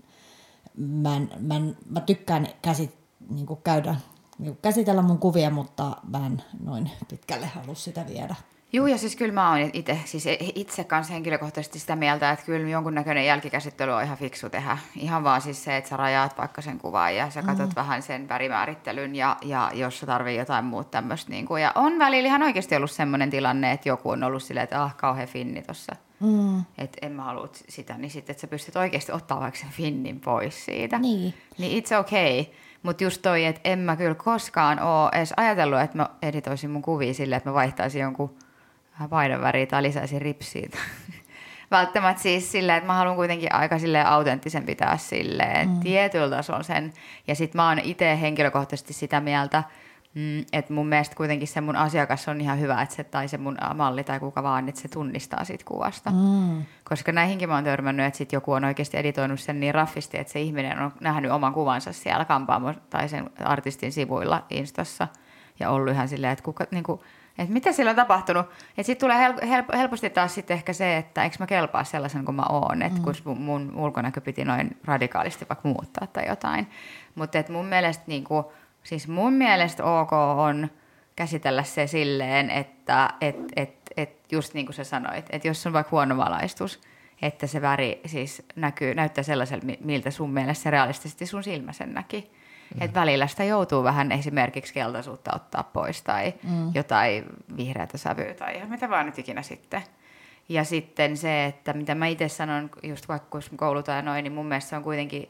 mä, en, mä, en, mä tykkään käsit, niin kuin käydä niin käsitellä mun kuvia, mutta mä en noin pitkälle halua sitä viedä. Joo, ja siis kyllä mä oon itse, siis itse kanssa henkilökohtaisesti sitä mieltä, että kyllä jonkunnäköinen jälkikäsittely on ihan fiksu tehdä. Ihan vaan siis se, että sä rajaat vaikka sen kuvan ja sä katsot mm. vähän sen värimäärittelyn ja, ja jos sä tarvii jotain muuta tämmöistä. Niin kuin, ja on välillä ihan oikeasti ollut semmoinen tilanne, että joku on ollut silleen, että ah, kauhean finni tossa. Mm. Että en mä halua sitä, niin sitten, että sä pystyt oikeasti ottaa vaikka sen finnin pois siitä. Niin. Niin it's okay. Mutta just toi, että en mä kyllä koskaan ole edes ajatellut, että mä editoisin mun kuvia silleen, että mä vaihtaisin jonkun paidan väriä tai lisäisin ripsiä. Välttämättä siis silleen, että mä haluan kuitenkin aika silleen autenttisen pitää silleen mm. tietyllä tasolla sen. Ja sit mä oon itse henkilökohtaisesti sitä mieltä, Mm, että mun mielestä kuitenkin se mun asiakas on ihan hyvä, että se, tai se mun malli tai kuka vaan, että se tunnistaa siitä kuvasta. Mm. Koska näihinkin mä oon törmännyt, että sit joku on oikeasti editoinut sen niin raffisti, että se ihminen on nähnyt oman kuvansa siellä kampaamo tai sen artistin sivuilla Instassa ja ollut ihan silleen, että, kuka, niin kuin, että mitä siellä on tapahtunut. Että sitten tulee hel- hel- helposti taas sitten ehkä se, että eikö mä kelpaa sellaisen kuin mä oon, että mm. kun mun, mun ulkonäkö piti noin radikaalisti vaikka muuttaa tai jotain. Mutta mun mielestä niin kuin, Siis mun mielestä ok on käsitellä se silleen, että et, et, et just niin kuin sä sanoit, että jos on vaikka huono valaistus, että se väri siis näkyy, näyttää sellaiselta, mi- miltä sun mielestä se realistisesti sun silmä sen näki. Mm. Että välillä sitä joutuu vähän esimerkiksi keltaisuutta ottaa pois tai mm. jotain vihreätä sävyä tai ihan mitä vaan nyt ikinä sitten. Ja sitten se, että mitä mä itse sanon, just vaikka kun koulutaan noin, niin mun mielestä se on kuitenkin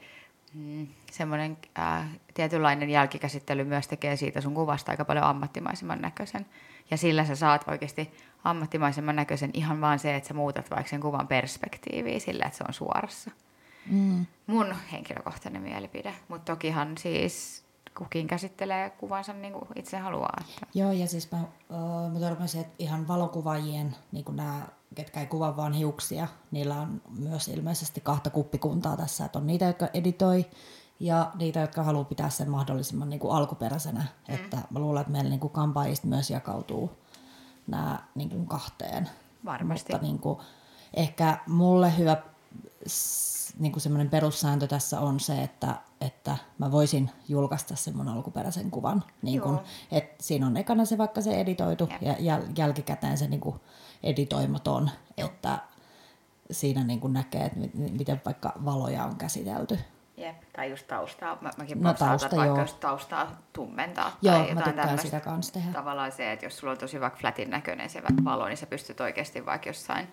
mm, semmoinen äh, tietynlainen jälkikäsittely myös tekee siitä sun kuvasta aika paljon ammattimaisemman näköisen. Ja sillä sä saat oikeasti ammattimaisemman näköisen ihan vaan se, että sä muutat vaikka sen kuvan perspektiiviä sillä, että se on suorassa. Mm. Mun henkilökohtainen mielipide. Mutta tokihan siis kukin käsittelee kuvansa niin kuin itse haluaa. Että. Joo, ja siis mä, mä törmäsin, että ihan valokuvaajien, niin nämä, ketkä ei kuvaa vaan hiuksia, niillä on myös ilmeisesti kahta kuppikuntaa tässä, että on niitä, jotka editoi, ja niitä, jotka haluaa pitää sen mahdollisimman niin kuin alkuperäisenä. Mm. Että mä luulen, että meillä niin kuin kampaajista myös jakautuu nämä niin kuin kahteen. Varmasti. Mutta niin kuin, ehkä mulle hyvä niin kuin semmoinen perussääntö tässä on se, että, että mä voisin julkaista sen mun alkuperäisen kuvan. Niin kuin, että siinä on ekana se vaikka se editoitu ja, ja jälkikäteen se niin kuin editoimaton, Joo. että siinä niin kuin näkee, että miten vaikka valoja on käsitelty. Jep, tai just taustaa. Mä, mäkin no, tausta, vaikka joo. jos taustaa tummentaa. Joo, tai mä tykkään sitä kanssa tehdä. Tavallaan se, että jos sulla on tosi vaikka flatin näköinen se valo, niin sä pystyt oikeasti vaikka jossain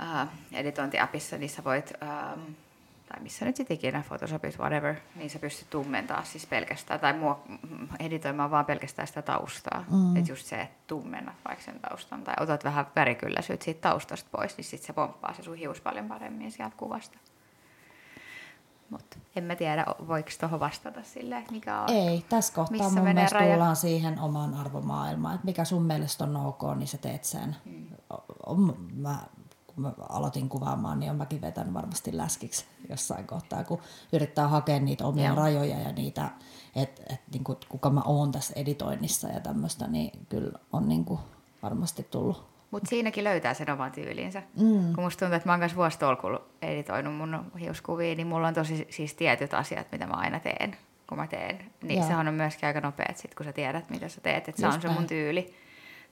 uh, editointiapissa, niin sä voit, um, tai missä nyt sitten ikinä, Photoshopissa, whatever, niin sä pystyt tummentaa siis pelkästään, tai mua, editoimaan vaan pelkästään sitä taustaa. Mm. Että just se, että tummennat vaikka sen taustan, tai otat vähän värikylläisyyttä siitä taustasta pois, niin sitten se pomppaa se sun hius paljon paremmin sieltä kuvasta. Mutta en mä tiedä, voiko tuohon vastata sille, että mikä on. Ei, tässä kohtaa mun mielestä raja? tullaan siihen omaan arvomaailmaan, että mikä sun mielestä on ok, niin sä teet sen. Hmm. Mä, kun mä aloitin kuvaamaan, niin on mäkin vetänyt varmasti läskiksi jossain kohtaa, kun yrittää hakea niitä omia Joo. rajoja ja niitä, että et, niin kuka mä oon tässä editoinnissa ja tämmöistä, niin kyllä on niin kuin varmasti tullut mutta siinäkin löytää sen oman tyylinsä. Mm. Kun musta tuntuu, että mä oon kanssa vuositolkulla editoinut mun hiuskuvia, niin mulla on tosi siis tietyt asiat, mitä mä aina teen, kun mä teen. Niin Joo. sehän on myöskin aika nopeet sit, kun sä tiedät, mitä sä teet. Että se on se mun tyyli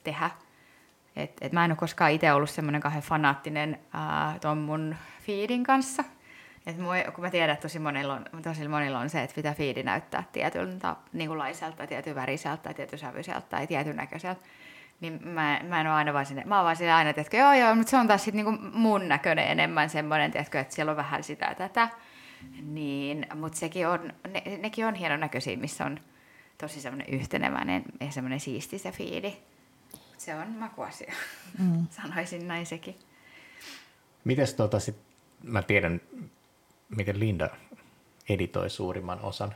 tehdä. Et, et mä en ole koskaan itse ollut semmoinen kahden fanaattinen äh, ton mun feedin kanssa. Et mua, kun mä tiedän, että tosi monilla on, tosi monilla on se, että pitää feedi näyttää tietyltä niin laiselta, tietyn väriseltä, tietyn sävyiseltä tai tietyn näköiseltä niin mä, mä en ole aina vaan sinne, mä oon vaan sinne aina, että joo joo, mutta se on taas sitten niinku mun näköinen enemmän semmoinen, tiedätkö, että siellä on vähän sitä tätä. Niin, mutta sekin on, ne, nekin on hienon näköisiä, missä on tosi semmoinen yhteneväinen ja semmoinen siisti se fiidi. Se on makuasia, mm. sanoisin näin sekin. Mites tota sit, mä tiedän, miten Linda editoi suurimman osan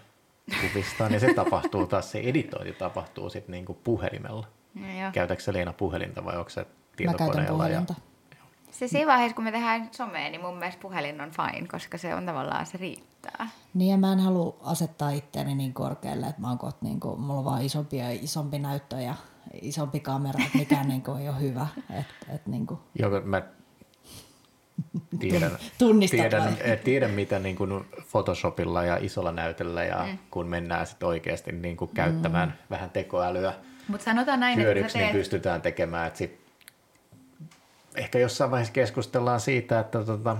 kuvistaan, ja se tapahtuu taas, se editointi tapahtuu sitten niinku puhelimella. No Käytätkö Leena puhelinta vai onko se tietokoneella? Mä käytän puhelinta. Ja... Se siinä vaiheessa, kun me tehdään somea, niin mun mielestä puhelin on fine, koska se on tavallaan, se riittää. Niin ja mä en halua asettaa itseäni niin korkealle, että mä oon kohta, niin kuin, mulla on vaan isompi ja isompi näyttö ja isompi kamera, että mikään niin kuin, ei ole hyvä. Et, et, niin kuin. Joo, mä tiedän, tiedän, tiedän mitä niin kuin Photoshopilla ja isolla näytöllä ja mm. kun mennään sitten oikeasti niin kuin käyttämään mm. vähän tekoälyä, mutta sanotaan näin, hyödyksi, että niin teet... niin pystytään tekemään. Että sit ehkä jossain vaiheessa keskustellaan siitä, että tota,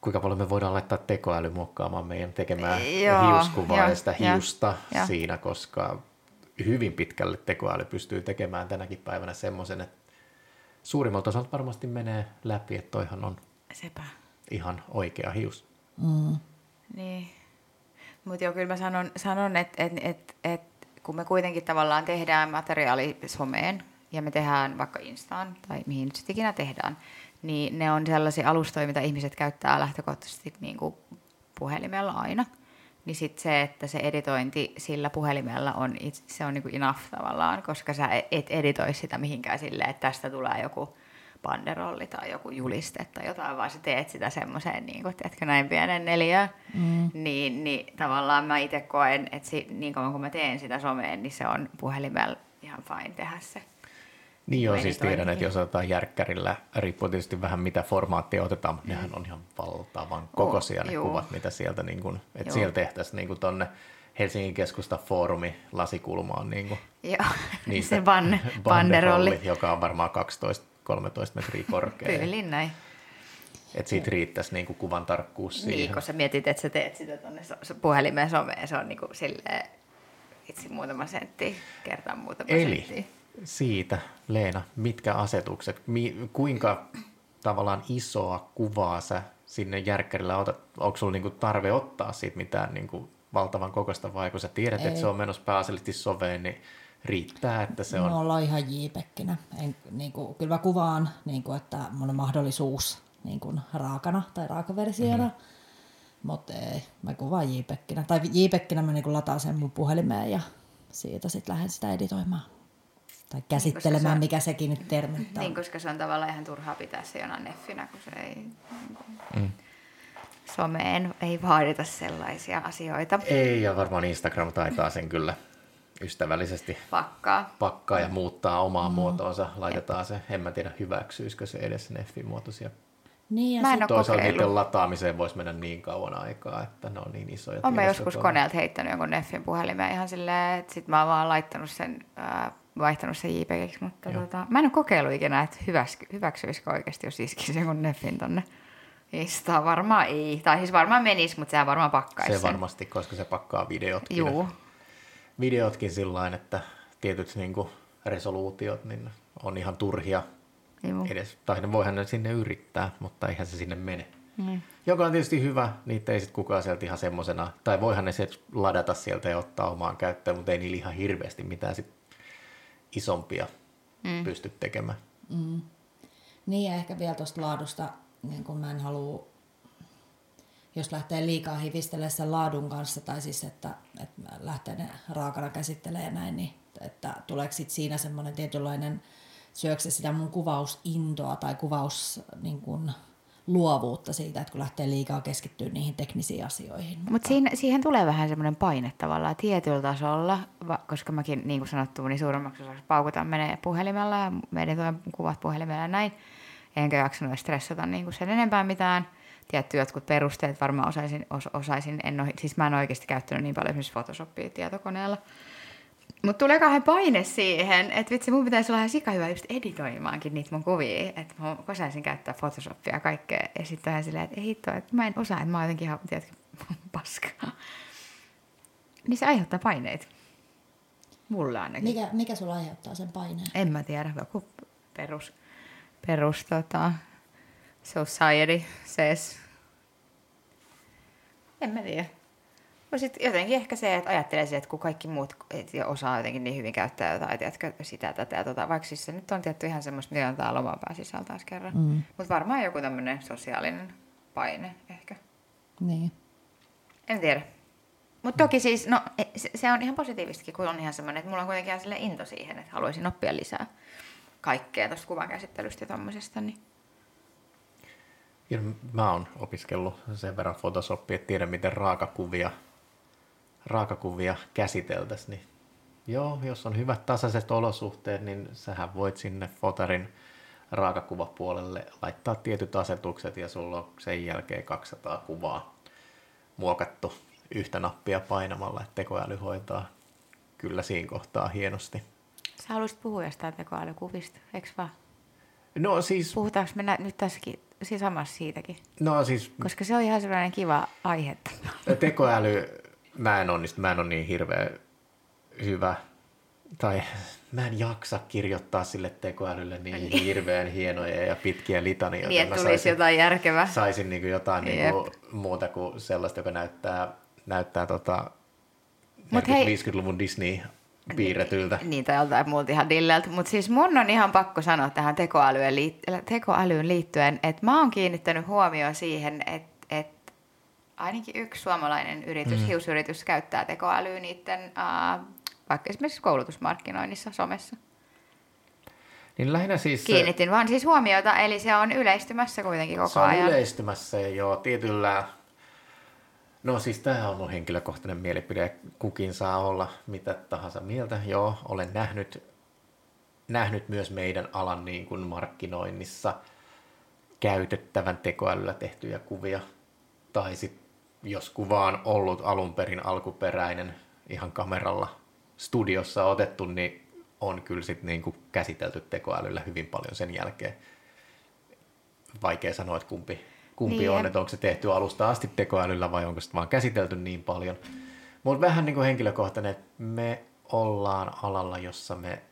kuinka paljon me voidaan laittaa tekoäly muokkaamaan meidän tekemään joo, hiuskuvaa jo, ja sitä hiusta jo, siinä, koska hyvin pitkälle tekoäly pystyy tekemään tänäkin päivänä semmoisen, että suurimmalta osalta varmasti menee läpi, että toihan on Sepä. ihan oikea hius. Mm. Niin. Mutta joo, kyllä mä sanon, sanon että et, et, et kun me kuitenkin tavallaan tehdään materiaali someen ja me tehdään vaikka Instaan tai mihin nyt sitten ikinä tehdään, niin ne on sellaisia alustoja, mitä ihmiset käyttää lähtökohtaisesti niin kuin puhelimella aina. Niin sitten se, että se editointi sillä puhelimella on, se on niin kuin enough tavallaan, koska sä et editoi sitä mihinkään silleen, että tästä tulee joku banderolli tai joku juliste tai jotain, vaan sä teet sitä semmoiseen, niin kuin, teetkö näin pienen neljä, mm. niin, niin tavallaan mä itse koen, että si, niin kauan kun mä teen sitä someen, niin se on puhelimella ihan fine tehdä se. Niin joo, siis tiedän, että jos otetaan järkkärillä, riippuu tietysti vähän mitä formaattia otetaan, mutta nehän on ihan valtavan kokoisia oh, ne juu. kuvat, mitä sieltä, niin kuin, että siellä tehtäisiin niin kuin tonne Helsingin keskusta foorumi lasikulmaan niin kuin, Joo, se banne, banderolli, joka on varmaan 12 13 metriä korkea. Tyylin näin. Että siitä riittäisi niin kuin kuvan tarkkuus siihen. Niin, kun sä mietit, että sä teet sitä tuonne puhelimeen someen, se on niin kuin silleen itse muutama sentti kertaa muutama Eli senttiä. Siitä, Leena, mitkä asetukset, mi, kuinka tavallaan isoa kuvaa sä sinne järkkärillä otat? Onko sulla niinku tarve ottaa siitä mitään niinku valtavan kokoista vai kun sä tiedät, Ei. että se on menossa pääasiallisesti soveen, niin riittää, että se on... Me ollaan ihan jiipekkinä. En, niin kuin, kyllä mä kuvaan, niin kuin, että mulla on mahdollisuus niin kuin, raakana tai raakaversiona, mm-hmm. mutta ei, mä kuvaan jiipekkinä. Tai jiipekkinä mä niin kuin, lataan sen mun puhelimeen ja siitä sitten lähden sitä editoimaan. Tai käsittelemään, se on- mikä sekin nyt termittää. Niin, koska se on tavallaan ihan turhaa pitää se jonain neffinä, kun se ei... Mm. Someen ei vaadita sellaisia asioita. Ei, ja varmaan Instagram taitaa sen kyllä ystävällisesti Pakkaa. pakkaa ja muuttaa omaa mm. muotoonsa. Laitetaan se, en mä tiedä hyväksyisikö se edes Neffin muotoisia. Niin, ja Mä en ole Toisaalta niiden kokeillut. lataamiseen voisi mennä niin kauan aikaa, että ne on niin isoja. Olen joskus koneelta heittänyt jonkun Neffin puhelimeen ihan silleen, että sit mä oon vaan laittanut sen, äh, vaihtanut sen JPEGiksi, mutta Joo. tota, mä en ole kokeillut ikinä, että hyväks, hyväksyisikö oikeasti, jos iskisi jonkun Neffin tonne. Insta varmaan ei, tai siis varmaan menisi, mutta sehän varmaan pakkaisi Se sen. varmasti, koska se pakkaa videotkin. Juu, Videotkin sillä että tietyt niin kuin resoluutiot niin on ihan turhia juu. edes. Tai ne voihan ne sinne yrittää, mutta eihän se sinne mene. Mm. Joka on tietysti hyvä, niitä ei sitten kukaan sieltä ihan semmosena, tai voihan ne se ladata sieltä ja ottaa omaan käyttöön, mutta ei niillä ihan hirveästi mitään sit isompia mm. pysty tekemään. niin ja ehkä vielä tuosta laadusta, niin kun mä en halua, jos lähtee liikaa hivistelemään sen laadun kanssa, tai siis että, että lähtee ne raakana käsittelemään näin, niin että tuleeko sit siinä semmoinen tietynlainen, syökö sitä mun kuvausintoa tai kuvaus niin kun, luovuutta siitä, että kun lähtee liikaa keskittyä niihin teknisiin asioihin. Mutta siihen, siihen tulee vähän semmoinen paine tavallaan tietyllä tasolla, koska mäkin, niin kuin sanottu, niin suurimmaksi osaksi paukutan menee puhelimella ja meidän kuvat puhelimella ja näin. Enkä jaksanut stressata niin kuin sen enempää mitään. Tietty jotkut perusteet varmaan osaisin, os, osaisin en ole, siis mä en oikeasti käyttänyt niin paljon esimerkiksi Photoshopia tietokoneella. Mutta tulee kauhean paine siihen, että vitsi, mun pitäisi olla ihan sika hyvä just editoimaankin niitä mun kuvia, että mä osaisin käyttää Photoshopia ja kaikkea. Ja sitten ihan silleen, että ei hitto, että mä en osaa, että mä oon jotenkin ihan, tiedätkö, paskaa. Niin se aiheuttaa paineita. Mulla ainakin. Mikä, mikä sulla aiheuttaa sen paineen? En mä tiedä, joku perus, perus tota, society says. En mä tiedä. No sit jotenkin ehkä se, että ajattelee se, että kun kaikki muut et, ja osaa jotenkin niin hyvin käyttää jotain, tiedätkö, sitä, tätä ja tota, vaikka siis se nyt on tietty ihan semmoista, mitä on tää lomapää sisällä taas kerran. Mm. Mutta varmaan joku tämmöinen sosiaalinen paine ehkä. Niin. En tiedä. Mutta toki siis, no e- se, se on ihan positiivistakin, kun on ihan semmoinen, että mulla on kuitenkin ihan sille into siihen, että haluaisin oppia lisää kaikkea tuosta kuvankäsittelystä ja tommosesta. Niin. Ja mä oon opiskellut sen verran Photoshopia, että tiedän miten raakakuvia, raakakuvia käsiteltäisiin. Niin joo, jos on hyvät tasaiset olosuhteet, niin sähän voit sinne fotarin raakakuvapuolelle laittaa tietyt asetukset ja sulla on sen jälkeen 200 kuvaa muokattu yhtä nappia painamalla, että tekoäly hoitaa kyllä siinä kohtaa hienosti. Sä haluaisit puhua jostain tekoälykuvista, eikö vaan? No siis, Puhutaanko me nä- nyt tässäkin, siis samassa siitäkin? no siis Koska se on ihan sellainen kiva aihe. tekoäly, mä en onnistu, mä en ole niin hirveä hyvä, tai mä en jaksa kirjoittaa sille tekoälylle niin hirveän hienoja ja pitkiä litanioita. Niin, että tulisi jotain järkevää. saisin niin jotain Jep. niin muuta kuin sellaista, joka näyttää, näyttää tota Mut hei- 50-luvun Disney piirretyltä. Niin, tai joltain muulta ihan dilleltä. Mutta siis mun on ihan pakko sanoa tähän tekoälyyn, liit- tekoälyyn liittyen, että mä oon kiinnittänyt huomioon siihen, että ainakin yksi suomalainen yritys, mm. hiusyritys, käyttää tekoälyä niiden, äh, vaikka esimerkiksi koulutusmarkkinoinnissa, somessa. Niin lähinnä siis Kiinnitin vaan siis huomiota, eli se on yleistymässä kuitenkin koko Se on ajan. yleistymässä jo tietyllä... No siis tämä on mun henkilökohtainen mielipide. Kukin saa olla mitä tahansa mieltä. Joo, olen nähnyt, nähnyt myös meidän alan niin kuin markkinoinnissa käytettävän tekoälyllä tehtyjä kuvia. Tai sit, jos kuva on ollut alun perin alkuperäinen ihan kameralla studiossa otettu, niin on kyllä sit niinku käsitelty tekoälyllä hyvin paljon sen jälkeen. Vaikea sanoa, että kumpi, kumpi Niin, on, että onko se tehty alusta asti tekoälyllä vai onko sitä vaan käsitelty niin paljon. Mutta vähän niin kuin henkilökohtainen, että me ollaan alalla, jossa me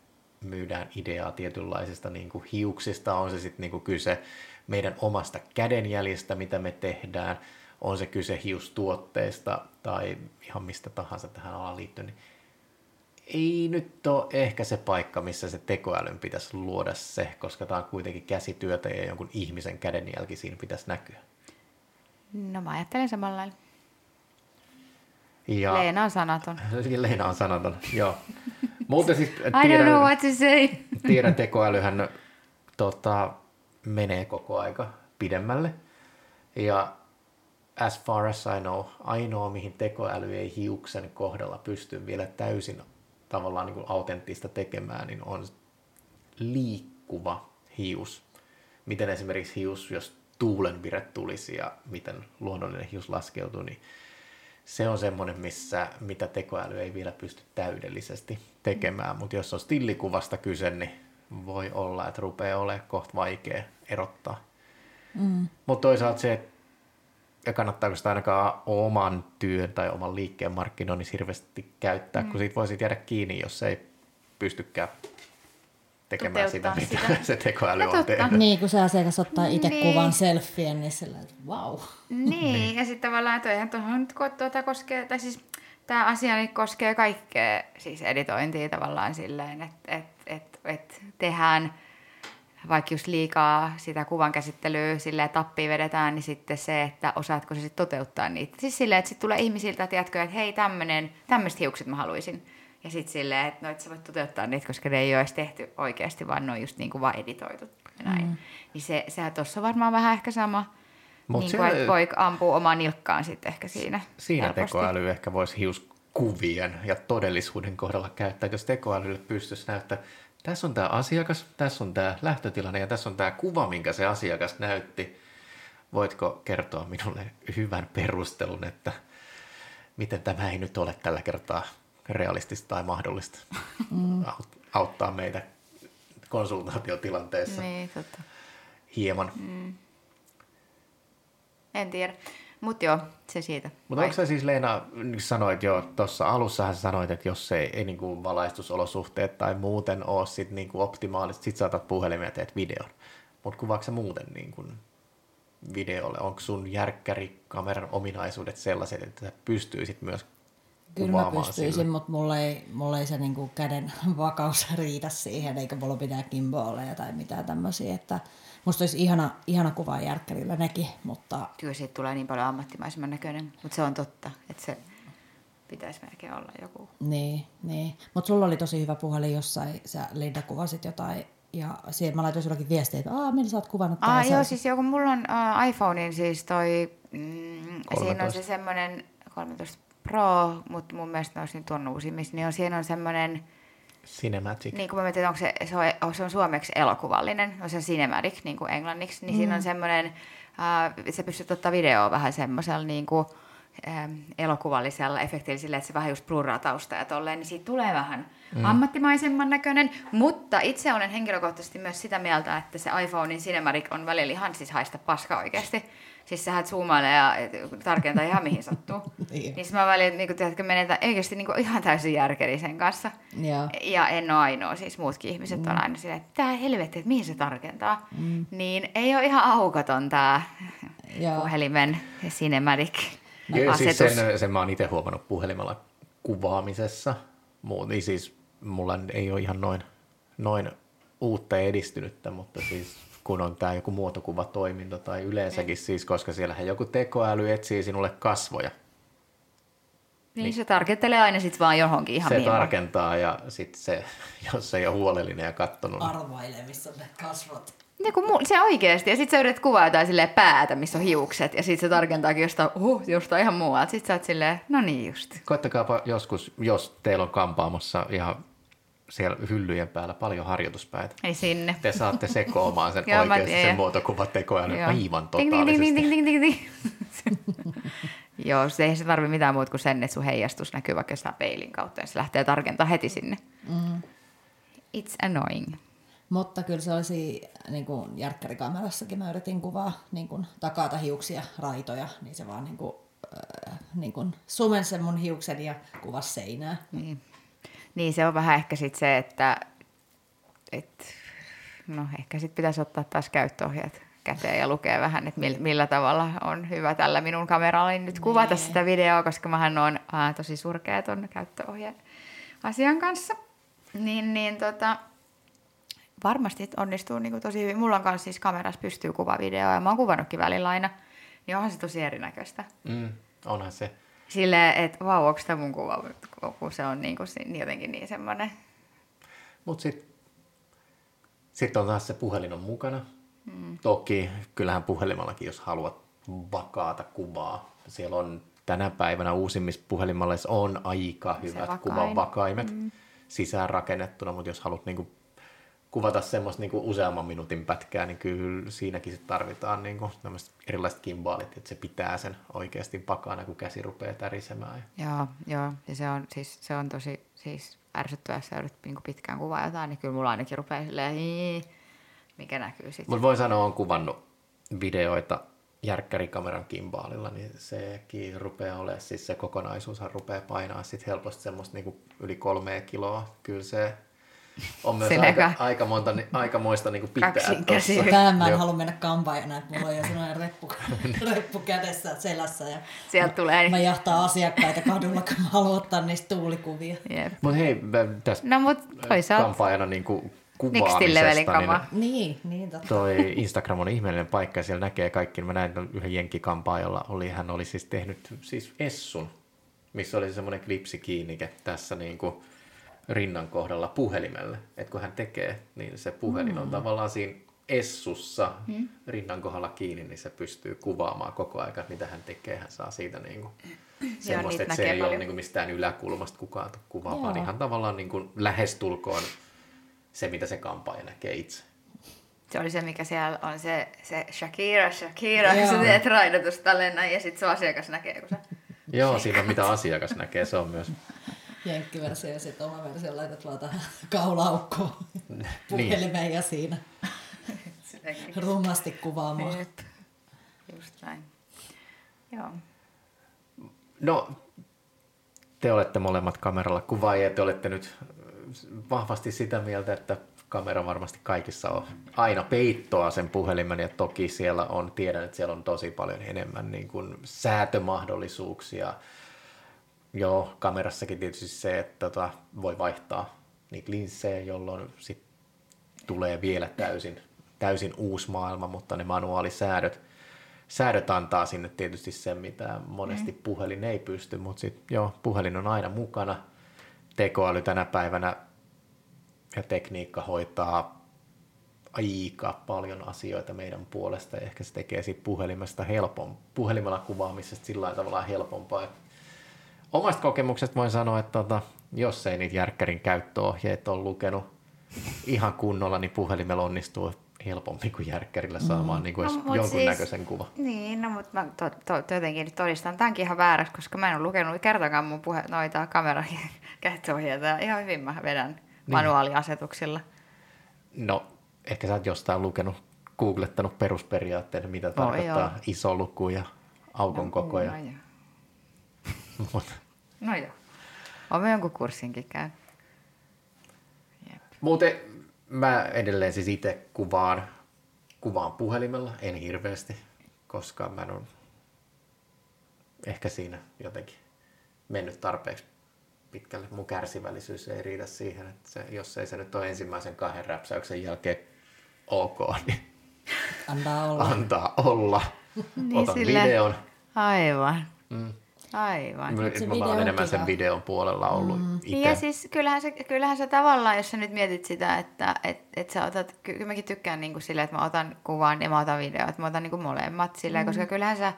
myydään ideaa tietynlaisista niin kuin hiuksista, on se sitten niin kuin kyse meidän omasta kädenjäljestä, mitä me tehdään, on se kyse hiustuotteista tai ihan mistä tahansa tähän alaan liittyen, niin ei nyt ole ehkä se paikka, missä se tekoälyn pitäisi luoda se, koska tämä on kuitenkin käsityötä ja jonkun ihmisen kädenjälki siinä pitäisi näkyä. No mä ajattelen samalla lailla. Ja Leena on sanaton. Leena on sanaton, joo. Mutta siis I don't know tiedän, what to say. tiedän tekoälyhän tota, menee koko aika pidemmälle. Ja as far as I know, ainoa mihin tekoäly ei hiuksen kohdalla pysty vielä täysin tavallaan niin kuin autenttista tekemään, niin on liikkuva hius. Miten esimerkiksi hius, jos tuulenvire tulisi ja miten luonnollinen hius laskeutuu, niin se on semmoinen, missä, mitä tekoäly ei vielä pysty täydellisesti tekemään, mutta jos on stillikuvasta kyse, niin voi olla, että rupeaa olemaan kohta vaikea erottaa. Mm. Mutta toisaalta se, että ja kannattaako sitä ainakaan oman työn tai oman liikkeen markkinoinnissa hirveästi käyttää, mm. kun siitä voisi jäädä kiinni, jos ei pystykään tekemään sitä, Toteuttaa mitä sitä. se tekoäly No on tehnyt. Niin, kun se asiakas ottaa itse Niin. kuvan selfien, niin sillä että vau. Niin, ja sitten tavallaan toihan tuohon nyt ko- tuota koskee, tai siis tämä asia nyt koskee kaikkea siis editointia tavallaan silleen, että et, et, et tehdään vaikka just liikaa sitä kuvan käsittelyä silleen tappia vedetään, niin sitten se, että osaatko se sitten toteuttaa niitä. Siis silleen, että sitten tulee ihmisiltä, tiedätkö, että hei tämmönen, tämmöiset hiukset mä haluaisin. Ja sitten silleen, että no et sä voit toteuttaa niitä, koska ne ei ole edes tehty oikeasti, vaan ne on just niin kuin vaan editoitu. Näin. Mm. Niin se, sehän tuossa on varmaan vähän ehkä sama. Mut niin kuin, että voi ampua omaan nilkkaan sitten ehkä siinä. Siinä helposti. tekoäly ehkä voisi hiuskuvien ja todellisuuden kohdalla käyttää, jos tekoälylle pystyisi näyttää, tässä on tämä asiakas, tässä on tämä lähtötilanne ja tässä on tämä kuva, minkä se asiakas näytti. Voitko kertoa minulle hyvän perustelun, että miten tämä ei nyt ole tällä kertaa realistista tai mahdollista mm. auttaa meitä konsultaatiotilanteessa Niin, totta. hieman. En tiedä. Mutta joo, se siitä. Mutta onko sä siis Leena, niin sanoit jo tuossa alussahan sanoit, että jos ei, ei niin kuin valaistusolosuhteet tai muuten ole sit niin kuin optimaalista, sit saatat puhelimia ja teet videon. Mutta kuvaatko sä muuten niin kuin videolle? Onko sun järkkäri kameran ominaisuudet sellaiset, että sä pystyisit myös Kyllä mä kuvaamaan pystyisin, mutta mulla ei, mulla ei se niinku käden vakaus riitä siihen, eikä mulla pitää kimbooleja tai mitään tämmöisiä. Että musta olisi ihana, ihana kuvaa järkkärillä nekin, mutta Kyllä siitä tulee niin paljon ammattimaisemman näköinen, mutta se on totta, että se pitäisi melkein olla joku. niin, niin. Mutta sulla oli tosi hyvä puhelin jossain, sä Linda kuvasit jotain ja siihen mä laitoin sullekin viestiä, että aah, millä sä oot kuvannut tää?" Ah, Ja joo, siis joku, mulla on uh, iPhonein siis toi, mm, siinä on 13. se semmoinen 13 Pro, mutta mun mielestä ne olisi nyt on uusimmissa, niin on, siinä on semmoinen, Cinematic. niin kuin mä mietin, onko se, se, on, se on suomeksi elokuvallinen, on se cinematic niin kuin englanniksi, niin mm. siinä on semmoinen, uh, sä pystyt ottaa videoa vähän semmoisella niin kuin, ähm, elokuvallisella efektillisellä, että se vähän just blurraa taustaa ja tolleen, niin siitä tulee vähän mm. ammattimaisemman näköinen, mutta itse olen henkilökohtaisesti myös sitä mieltä, että se iPhonein Cinematic on välillä ihan siis haista paska oikeasti. Siis sehän zoomailee ja tarkentaa ihan mihin sattuu. Niin. niin mä välillä, niin kun, tiedätkö, menen oikeasti niin ihan täysin järkeri sen kanssa. Joo. Ja en ole ainoa, siis muutkin ihmiset mm. on aina silleen, että tää helvetti, että mihin se tarkentaa. Mm. Niin ei ole ihan aukoton tämä puhelimen cinematic Joo, asetus. siis sen, sen mä oon itse huomannut puhelimella kuvaamisessa. Muu, niin siis mulla ei ole ihan noin, noin uutta ja edistynyttä, mutta siis kun on tämä joku muotokuvatoiminto tai yleensäkin siis, koska siellähän joku tekoäly etsii sinulle kasvoja. Niin, se tarkentelee aina sitten vaan johonkin ihan se mihin tarkentaa ja sitten se, jos ei ole huolellinen ja kattonut, niin Arvaile, missä on ne kasvot. Ne, kun mu- se oikeasti. Ja sitten sä yrität kuvaa jotain silleen päätä, missä on hiukset. Ja sitten se tarkentaakin jostain, huh, jostain ihan muualta. Sitten sä oot silleen, no niin just. koittakaapa joskus, jos teillä on kampaamossa ihan siellä hyllyjen päällä paljon harjoituspäitä. Eli sinne. Te saatte sekoamaan sen Joo, mä oikeasti sen tiedän. muotokuvatekoälyn Joo. aivan Ding, ding, ding, totaalisesti. ding, ding, ding, ding. Joo, se ei se tarvi mitään muuta kuin sen, että sun heijastus näkyy vaikka jostain peilin kautta ja se lähtee tarkentaa heti sinne. Mm. it's annoying. Mutta kyllä se olisi, niin kuin järkkärikamerassakin mä yritin kuvaa niin kuin takata hiuksia, raitoja, niin se vaan niin kuin, äh, niin kuin sumen sen mun hiuksen ja kuvas seinää. Niin. Niin se on vähän ehkä sitten se, että et, no ehkä sitten pitäisi ottaa taas käyttöohjeet käteen ja lukea vähän, että millä, millä tavalla on hyvä tällä minun kamerallani nyt kuvata Nee. sitä videoa, koska mähän on ää, tosi surkea ton käyttöohjeen asian kanssa. Niin, niin tota, varmasti onnistuu niin tosi hyvin. Mulla on kanssa siis kamerassa pystyy kuvaa videoa ja mä oon kuvannutkin välillä aina. Niin onhan se tosi erinäköistä. Mm, onhan se. Silleen, että vau, onko tämä mun kuva, kun se on niin kuin, jotenkin niin semmoinen. Mutta sitten sit on taas se puhelin on mukana. Mm. Toki kyllähän puhelimallakin, jos haluat vakaata kuvaa. Siellä on tänä päivänä uusimmissa puhelimalleissa on aika hyvät vakain. kuvan vakaimet mm. sisään rakennettuna, mutta jos haluat niinku kuvata semmoista niinku useamman minuutin pätkää, niin kyllä siinäkin sit tarvitaan niinku erilaiset gimbaalit, että se pitää sen oikeasti vakaana, kun käsi rupeaa tärisemään. Joo, joo. Ja se on, siis, se on tosi siis ärsyttävää, jos sä joudut niin pitkään kuvaa jotain, niin kyllä mulla ainakin rupeaa silleen, "Ii", mikä näkyy sitten. Mutta voin sanoa, on kuvannut videoita järkkärikameran kimbaalilla, niin sekin rupeaa olemaan, siis se kokonaisuushan rupeaa painaa sit helposti semmoista niinku yli kolmea kiloa. Kyllä se on myös aika, ka- aika, monta, ni- aika moista niinku pitää käsin. Tähän mä en halua mennä kampaajana, että mulla on jo sellainen reppu, reppu kädessä selässä ja Sieltä tulee. mä jahtaa asiakkaita kadulla, kun mä haluan ottaa niistä tuulikuvia. Jep. Mutta hei, mä tässä No mut toisaalta kampaajana niinku next levelin kuvaamisesta, kama. niin Niin, niin totta. toi Instagram on ihmeellinen paikka ja siellä näkee kaikki. Mä näin yhden jenkkikampaa, jolla oli, hän oli siis tehnyt siis Essun, missä oli semmoinen klipsikiinnike tässä niin kuin rinnan kohdalla puhelimelle. Että kun hän tekee, niin se puhelin on tavallaan siinä Essussa rinnan kohdalla kiinni, niin se pystyy kuvaamaan koko ajan, että mitä hän tekee. Hän saa siitä niin kuin semmoista, että se ei ole paljon. niin kuin mistään yläkulmasta kukaan kuvaamaan, vaan ihan tavallaan niin kuin lähestulkoon se, mitä se kampaaja näkee itse. Se oli se, mikä siellä on se, se Shakira, Shakira, kun Joo. sä teet tälleen näin ja sitten se asiakas näkee, kun sä... Joo, siinä on mitä asiakas näkee, se on myös. Jenkkiversio ja sitten oma versio laitat vaan tähän kaulaukkoon Niin. puhelimeen ja siinä rumasti kuvaamaan. Jep. Just näin. Joo. No, te olette molemmat kameralla kuvaajia, te olette nyt vahvasti sitä mieltä, että kamera varmasti kaikissa on aina peittoa sen puhelimen ja toki siellä on, tiedän, että siellä on tosi paljon enemmän niin kuin säätömahdollisuuksia. Joo, kamerassakin tietysti se, että tota, voi vaihtaa niitä linssejä, jolloin sit tulee vielä täysin, täysin uusi maailma, mutta ne manuaalisäädöt säädöt antaa sinne tietysti sen, mitä monesti mm. puhelin ei pysty, mutta sitten joo, puhelin on aina mukana. Tekoäly tänä päivänä ja tekniikka hoitaa aika paljon asioita meidän puolesta ja ehkä se tekee siitä puhelimesta helpon, puhelimella kuvaamisesta sillä tavalla helpompaa. Omasta kokemuksesta voin sanoa, että tota, jos ei niitä järkkärin käyttöohjeet ole lukenut ihan kunnolla, niin puhelimella onnistuu helpommin kuin järkkärillä saamaan mm. niin kuin No, jonkunnäköisen siis- kuvan. Niin, no mutta mä to, to, jotenkin nyt todistan tämänkin ihan vääräksi, koska mä en ole lukenut kertakaan mun puhe, noita kameran käyttöohjeita. Ihan hyvin mä vedän niin. manuaaliasetuksilla. No, ehkä sä oot jostain lukenut, googlettanut perusperiaatteet, mitä tarkoittaa joo. iso luku ja aukon no, koko. Ja, No mut, No joo. Olen jonkun kurssinkin. Jep. muuten mä edelleen siis itse kuvaan, kuvaan puhelimella, en hirveästi, koska mä en ole ehkä siinä jotenkin mennyt tarpeeksi pitkälle. Mun kärsivällisyys ei riitä siihen, että se, jos ei se nyt ole ensimmäisen kahden räpsäyksen jälkeen ok, niin Antaa olla. antaa olla. Niin Otan sille- videon. Aivan. Mm. Aivan. Mä, se oon on enemmän sen videon puolella ollut mm. itse. Niin ja siis kyllähän se, kyllähän se tavallaan, jos sä nyt mietit sitä, että et, et sä otat, ky- kyllä mäkin tykkään niinku silleen, että mä otan kuvan ja mä otan videon, että mä otan niinku molemmat silleen, mm. koska kyllähän sä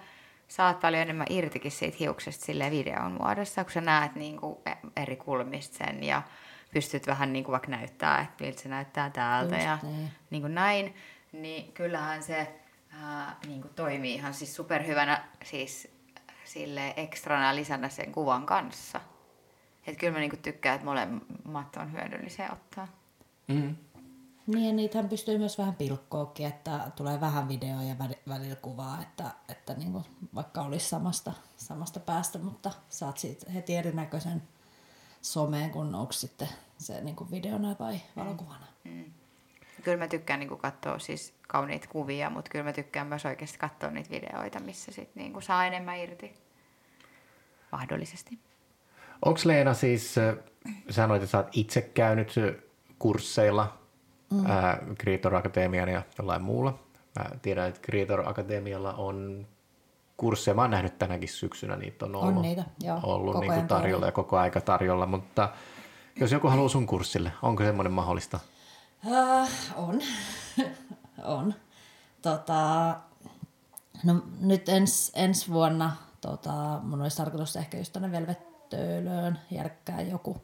saat paljon enemmän irtikin siitä hiuksesta silleen videon muodossa, kun sä näet niinku e- eri kulmista sen ja pystyt vähän niinku vaikka näyttää, että miltä se näyttää täältä Just ja niin. niin kuin näin, niin kyllähän se ää, niin kuin toimii ihan siis superhyvänä siis sille ekstrana lisänä sen kuvan kanssa. Että kyllä mä niin kuin tykkään, että molemmat on hyödyllisiä ottaa. Mm. Niin, ja niitähän pystyy myös vähän pilkkoakin, että tulee vähän videoa ja väli- välillä kuvaa, että, että niin kuin vaikka olisi samasta, samasta päästä, mutta saat siitä heti erinäköisen someen, kun onko sitten se niin kuin videona vai valokuvana. Kyllä mä tykkään niin katsoa siis kauniita kuvia, mutta kyllä mä tykkään myös oikeasti katsoa niitä videoita, missä sit niin saa enemmän irti. Mahdollisesti. Onko Leena siis, sanoit, että sä oot itse käynyt kursseilla mm. ää, Creator Akatemian ja jollain muulla. Mä tiedän, että Creator Akatemialla on kursseja. Mä oon nähnyt tänäkin syksynä, niitä on ollut, On niitä, joo, ollut koko niin ajan tarjolla ja koko aika tarjolla. Mutta jos joku haluaa sun kurssille, onko semmoinen mahdollista? Äh, on. On. Tota, no, nyt ens, ensi vuonna tota, mun olisi tarkoitus ehkä just tuonne Velvettöölöön järkkää joku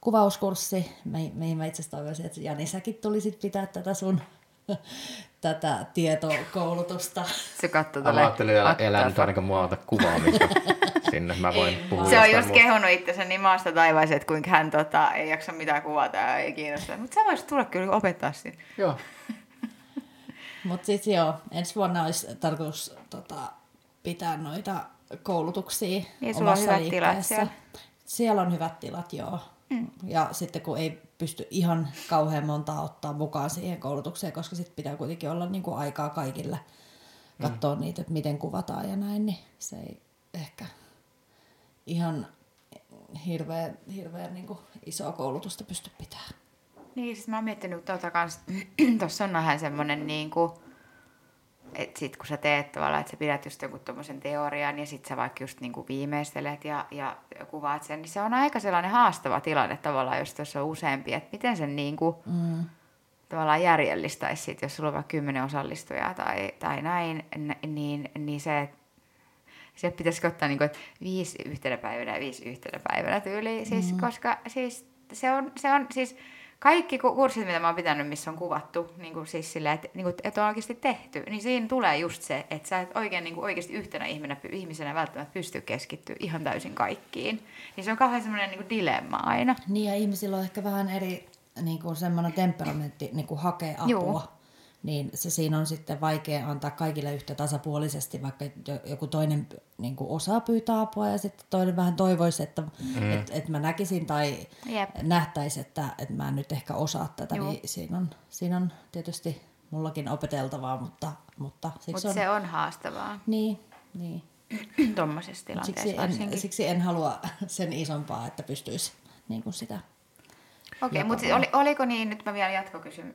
kuvauskurssi, mi- mihin mä itse asiassa toivoisin, että Jani säkin tulisit pitää tätä sun tätä tietokoulutusta. Se katsoo Mä ajattelin, että elää nyt ainakaan mua ota kuvaamista sinne. Mä voin puhua Se on just muusta. kehunut itsensä niin maasta taivaaseen, että kuinka hän tota, ei jaksa mitään kuvata ja ei kiinnosta. Mutta sä voisit tulla kyllä opettaa siinä. Joo. Mutta sitten joo, ensi vuonna olisi tarkoitus tota, pitää noita koulutuksia Niin, sulla on omassa hyvät tilat liikkeessä. siellä. Siellä on hyvät tilat, joo. Mm. Ja sitten kun ei pysty ihan kauhean montaa ottaa mukaan siihen koulutukseen, koska sitten pitää kuitenkin olla niinku aikaa kaikille katsoa mm. niitä, että miten kuvataan ja näin, niin se ei ehkä ihan hirveän, hirveän niinku isoa koulutusta pysty pitämään. Niin, siis mä oon miettinyt tuota kans, tuossa on vähän semmonen niinku, että sit kun sä teet tavallaan, että sä pidät just jonkun tommosen teorian ja sit sä vaikka just niinku viimeistelet ja, ja kuvaat sen, niin se on aika sellainen haastava tilanne tavallaan, jos tuossa on useampi, että miten sen niinku Mm. tavallaan järjellistäisi sit, jos sulla on vaikka kymmenen osallistujaa tai, tai näin, niin, niin se, että se pitäisi ottaa niin kuin, että viisi yhtenä päivänä ja viisi yhtenä päivänä tyyliin, siis, mm. koska siis se on, se on siis kaikki ku- kurssit, mitä mä oon pitänyt, missä on kuvattu, niin kuin siis sillä, että, niin kuin, että on oikeasti tehty, niin siinä tulee just se, että sä et oikein, niin kuin oikeasti yhtenä ihmisenä, ihmisenä välttämättä pysty keskittyä ihan täysin kaikkiin. Niin se on kauhean semmoinen niin kuin dilemma aina. Niin ja ihmisillä on ehkä vähän eri niin kuin semmoinen temperamentti niin kuin hakee apua. Juu. Niin se siinä on sitten vaikea antaa kaikille yhtä tasapuolisesti, vaikka jo- joku toinen niin kuin osaa pyytää apua ja sitten toinen vähän toivoisi, että mm. et, et mä näkisin tai Jep. nähtäisi, että, että mä en nyt ehkä osaa tätä. Juu. Niin siinä, on, siinä on tietysti mullakin opeteltavaa, mutta, mutta siksi Mutta on... se on haastavaa Niin, niin. tuommoisessa tilanteessa Siksi varsinkin. en, siksi en halua sen isompaa, että pystyisi niin kuin sitä Okei, mutta oli, oliko niin, nyt mä vielä jatkokysyn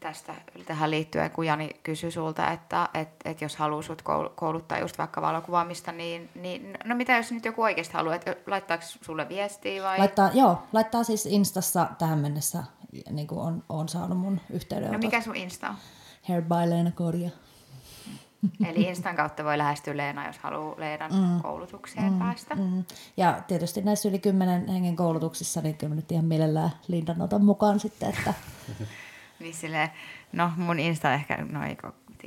tästä tähän liittyen, kun Jani kysyi sulta, että et, et jos haluaa sut kouluttaa just vaikka valokuvaamista, niin, niin no mitä jos nyt joku oikeasti haluaa, että laittaako sulle viestiä vai? Laittaa, joo, laittaa siis Instassa tähän mennessä, niin kuin on, on saanut mun yhteydenotot. no mikä sun Insta on? Hair by Leena Korja. Eli Instan kautta voi lähestyä Leena, jos haluaa Leenan mm. koulutukseen mm. päästä. Mm. Ja tietysti näissä yli kymmenen hengen koulutuksissa, niin kyllä nyt ihan mielellään Lindan otan mukaan sitten, että Niin silleen, no mun Insta ehkä, no ei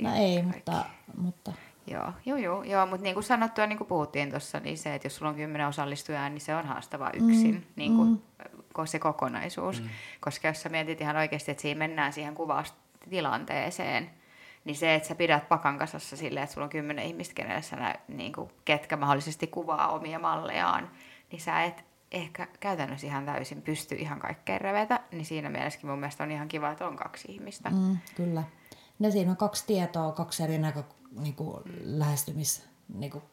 no ei, kaikki. mutta, mutta Joo, joo, joo, joo mutta niin kuin sanottua, niin kuin puhuttiin tuossa, niin se, että jos sulla on kymmenen osallistujaa, niin se on haastavaa yksin, mm, niin kuin, mm. se kokonaisuus. Mm. Koska jos sä mietit ihan oikeasti, että siinä mennään siihen kuvaustilanteeseen, niin se, että sä pidät pakan kasassa silleen, että sulla on kymmenen ihmistä, kenelle sä nä, niin kuin, ketkä mahdollisesti kuvaa omia mallejaan, niin sä et ehkä käytännössä ihan täysin pysty ihan kaikkeen revetä, niin siinä mielessäkin mun mielestä on ihan kiva, että on kaksi ihmistä. Mm. kyllä. No siinä on kaksi tietoa, kaksi eri näkö, niin kuin, lähestymis, niin kuin,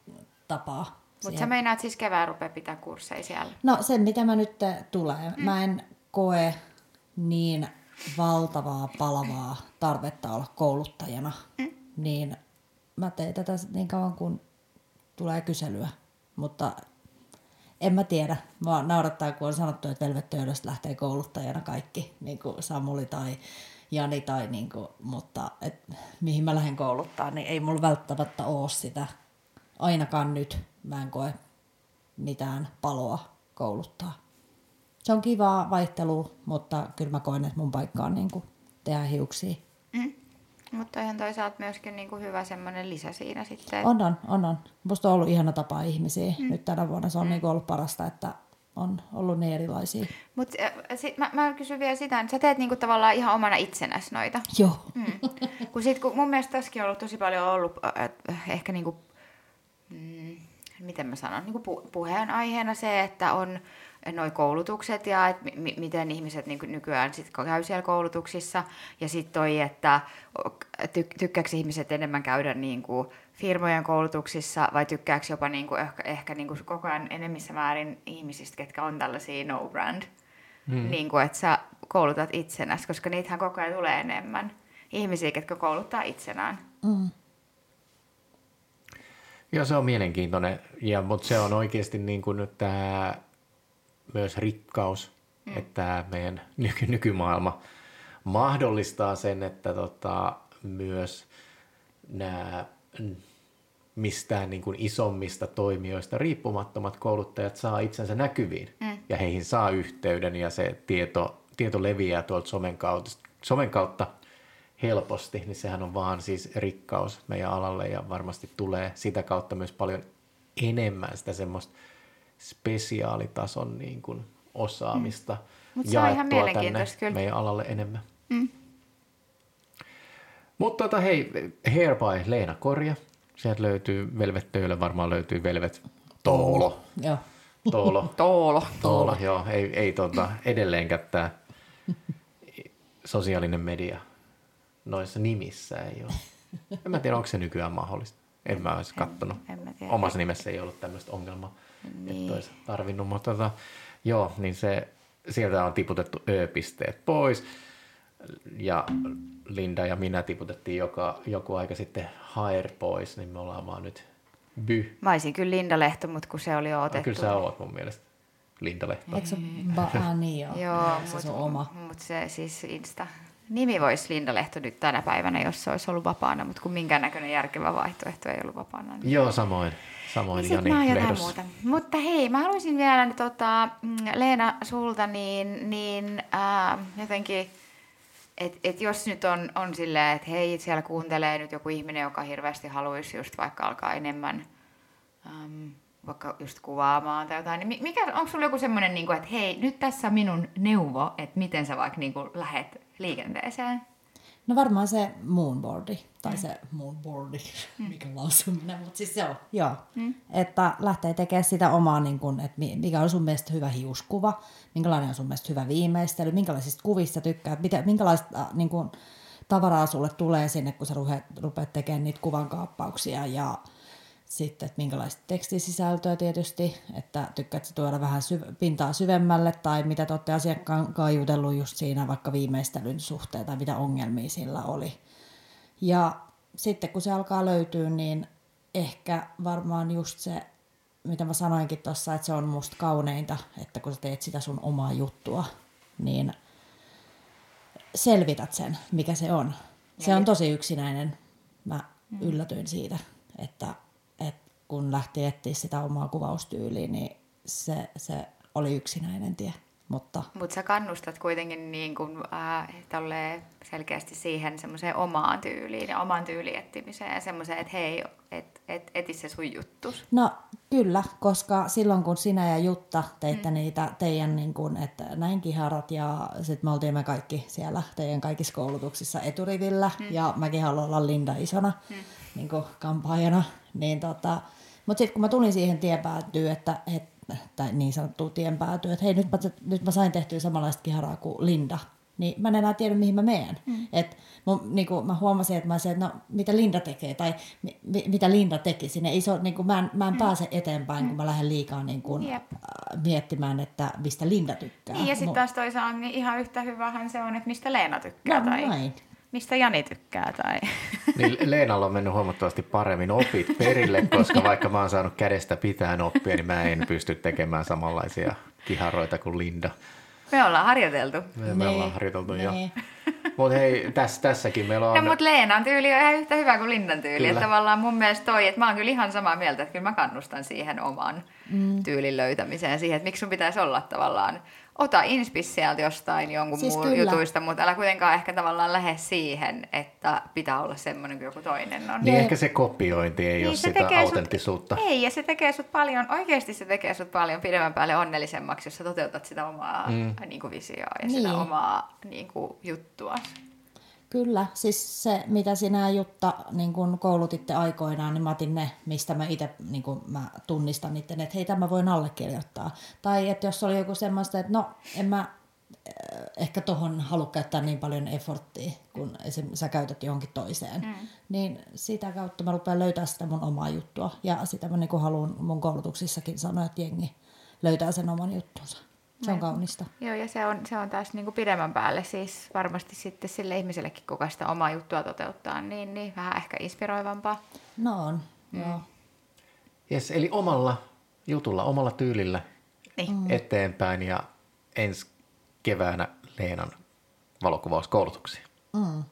tapaa. Mutta sä meinaat siis kevään rupea pitää kursseja siellä? No sen, mitä mä nyt tulee. Mm. Mä en koe niin valtavaa, palavaa tarvetta olla kouluttajana. Mm. Niin mä teen tätä niin kauan, kun tulee kyselyä. Mutta en mä tiedä. Mä naurattaa, kun on sanottu, että Velvettöydöstä lähtee kouluttajana kaikki. Niin kuin Samuli tai Jani tai niin kuin, mutta et, mihin mä lähden kouluttaa, niin ei mulla välttämättä ole sitä. Ainakaan nyt mä en koe mitään paloa kouluttaa. Se on kivaa vaihtelua, mutta kyllä mä koen, että mun paikka on niin kuin tehdä hiuksia. Mm. Mutta ihan toisaalta myöskin niinku hyvä semmoinen lisä siinä sitten. On, on, on, on. Musta on ollut ihana tapa ihmisiä. Mm. Nyt tänä vuonna se on mm. niin ollut parasta, että on ollut niin erilaisia. Mutta mä, mä kysyn vielä sitä, että sä teet niinku tavallaan ihan omana itsenäs noita. Joo. Mm. Kun sit, kun mun mielestä tässäkin on ollut tosi paljon ollut äh, ehkä niinku, mm, miten mä sanon, niinku pu, puheenaiheena se, että on noi koulutukset ja et m- miten ihmiset niin nykyään sit käy siellä koulutuksissa. Ja sitten toi, että ty- tykkääkö ihmiset enemmän käydä niin kuin firmojen koulutuksissa vai tykkääkö jopa niin kuin ehkä, ehkä niin kuin koko ajan enemmissä määrin ihmisistä, ketkä on tällaisia no brand. Hmm. Niin kuin, että sä koulutat itsenäsi, koska niitähän koko ajan tulee enemmän ihmisiä, ketkä kouluttaa itsenään. Mm. Joo, se on mielenkiintoinen, ja, mutta se on oikeasti niin kuin nyt tämä myös rikkaus, mm. että meidän nyky- nykymaailma mahdollistaa sen, että tota, myös nämä mistään niin kuin isommista toimijoista riippumattomat kouluttajat saa itsensä näkyviin mm. ja heihin saa yhteyden ja se tieto, tieto leviää tuolta somen kautta, somen kautta helposti, niin sehän on vaan siis rikkaus meidän alalle ja varmasti tulee sitä kautta myös paljon enemmän sitä semmoista spesiaalitason niin kuin osaamista mm. Mut se on ihan tänne kyllä. meidän alalle enemmän. Mm. Mutta tota, hei, Hair by Leena Korja. Sieltä löytyy Velvet varmaan löytyy Velvet Toolo. Joo. Toolo. Toolo. Toolo, joo. Ei, ei tota, edelleenkään tämä sosiaalinen media noissa nimissä ei ole. En mä tiedä, onko se nykyään mahdollista. En mä olisi kattonut. En, en Omassa nimessä ei ollut tämmöistä ongelmaa niin. että olisi tarvinnut. Mutta tota, joo, niin se, sieltä on tiputettu ö-pisteet pois. Ja Linda ja minä tiputettiin joka, joku aika sitten Hair pois, niin me ollaan vaan nyt By. Mä olisin kyllä Linda Lehto, mutta kun se oli jo otettu. No, kyllä sä oot mun mielestä Linda Lehto. Eikö se ba- niin joo. joo se mut, on oma. Mutta se siis Insta, nimi voisi Linda Lehto nyt tänä päivänä, jos se olisi ollut vapaana, mutta kun minkäännäköinen järkevä vaihtoehto ei ollut vapaana. Niin... Joo, samoin. Samoin niin Jani mä muuta. Mutta hei, mä haluaisin vielä tota, Leena sulta niin, niin äh, jotenkin, että et jos nyt on, on silleen, että hei, siellä kuuntelee nyt joku ihminen, joka hirveästi haluaisi just vaikka alkaa enemmän ähm, vaikka just kuvaamaan tai jotain, niin mikä, onko sulla joku semmoinen, niin että hei, nyt tässä minun neuvo, että miten sä vaikka niin lähet liikenteeseen? No varmaan se moonboardi, tai mm. se moonboardi, mm. mikä lausuminen, mutta siis se on, joo. Mm. Että lähtee tekemään sitä omaa, niin kun, että mikä on sun mielestä hyvä hiuskuva, minkälainen on sun mielestä hyvä viimeistely, minkälaisista kuvista tykkää, mitä, minkälaista niin kun, tavaraa sulle tulee sinne, kun sä rupeat, rupeat tekemään niitä kuvankaappauksia ja sitten, että minkälaista tekstisisältöä tietysti, että tykkäät sä tuoda vähän syv- pintaa syvemmälle tai mitä te olette asiakkaan jutellut just siinä vaikka viimeistelyn suhteen tai mitä ongelmia sillä oli. Ja sitten kun se alkaa löytyä, niin ehkä varmaan just se, mitä mä sanoinkin tuossa, että se on musta kauneinta, että kun sä teet sitä sun omaa juttua, niin selvität sen, mikä se on. Se on tosi yksinäinen. Mä mm. yllätyin siitä, että kun lähti etsiä sitä omaa kuvaustyyliä, niin se, se oli yksinäinen tie. Mutta Mut sä kannustat kuitenkin niin kuin, äh, selkeästi siihen semmoiseen omaan tyyliin ja oman tyylin etsimiseen ja semmoiseen, että hei, et, et, eti se sun juttus. No kyllä, koska silloin kun sinä ja Jutta teitte mm. niitä teidän niin kuin, että näin kiharat ja sitten me oltiin me kaikki siellä teidän kaikissa koulutuksissa eturivillä mm. ja mäkin haluan olla Linda isona mm. niin kuin kampaajana, niin tota, mutta sitten kun mä tulin siihen tienpäätyyn, että, että tai niin sanottu tienpäätyyn, että hei nyt mä, nyt mä sain tehtyä samanlaista kiharaa kuin Linda, niin mä en enää tiedä, mihin mä menen. Mm. Et mun, niin kuin mä huomasin, että mä se, että no, mitä Linda tekee tai mi, mitä Linda teki sinne. Iso, niin kuin mä en, mä en mm. pääse eteenpäin, mm. kun mä lähden liikaa niin kuin, yep. äh, miettimään, että mistä Linda tykkää. Niin, ja sitten taas toisaalta niin ihan yhtä hyvähän se on, että mistä Leena tykkää. No, tai... Näin mistä Jani tykkää. Tai... Niin Leenalla on mennyt huomattavasti paremmin opit perille, koska vaikka mä oon saanut kädestä pitää oppia, niin mä en pysty tekemään samanlaisia kiharoita kuin Linda. Me ollaan harjoiteltu. Me, me niin. ollaan harjoiteltu niin. jo. Mutta hei, tässä, tässäkin meillä on... No, mutta Leenan tyyli on ihan yhtä hyvä kuin Linnan tyyli. Kyllä. Että tavallaan mun mielestä toi, että mä oon kyllä ihan samaa mieltä, että kyllä mä kannustan siihen oman mm. tyylin löytämiseen. Siihen, että miksi sun pitäisi olla tavallaan ota inspis sieltä jostain jonkun Siis muun kyllä. jutuista, mutta älä kuitenkaan ehkä tavallaan lähde siihen, että pitää olla semmoinen kuin joku toinen on. Niin Joo. ehkä se kopiointi ei ole se sitä autenttisuutta. Sut, ei, ja se tekee sut paljon, oikeasti se tekee sut paljon pidemmän päälle onnellisemmaksi, jos sä toteutat sitä omaa mm. niin kuin visioa ja sitä Niin. omaa niin kuin, juttua. Kyllä, siis se, mitä sinä Jutta niin kun koulutitte aikoinaan, niin mä otin ne, mistä mä itse niin kun mä tunnistan niiden, että hei, tämä voin allekirjoittaa. Tai että jos oli joku semmoista, että no, en mä äh, ehkä tohon halua käyttää niin paljon efforttia, kun esim. sä käytät johonkin toiseen. Mm. Niin sitä kautta mä rupean löytää sitä mun omaa juttua. Ja sitä mä niin haluan mun koulutuksissakin sanoa, että jengi löytää sen oman juttunsa. Se on kaunista. Joo, ja se on, se on taas niin kuin pidemmän päälle siis varmasti sitten sille ihmisellekin, kuka sitä omaa juttua toteuttaa, niin, niin vähän ehkä inspiroivampaa. No on, mm. joo. Yes, eli omalla jutulla, omalla tyylillä Niin. mm. eteenpäin ja ensi keväänä Leenan valokuvauskoulutuksia. Mm.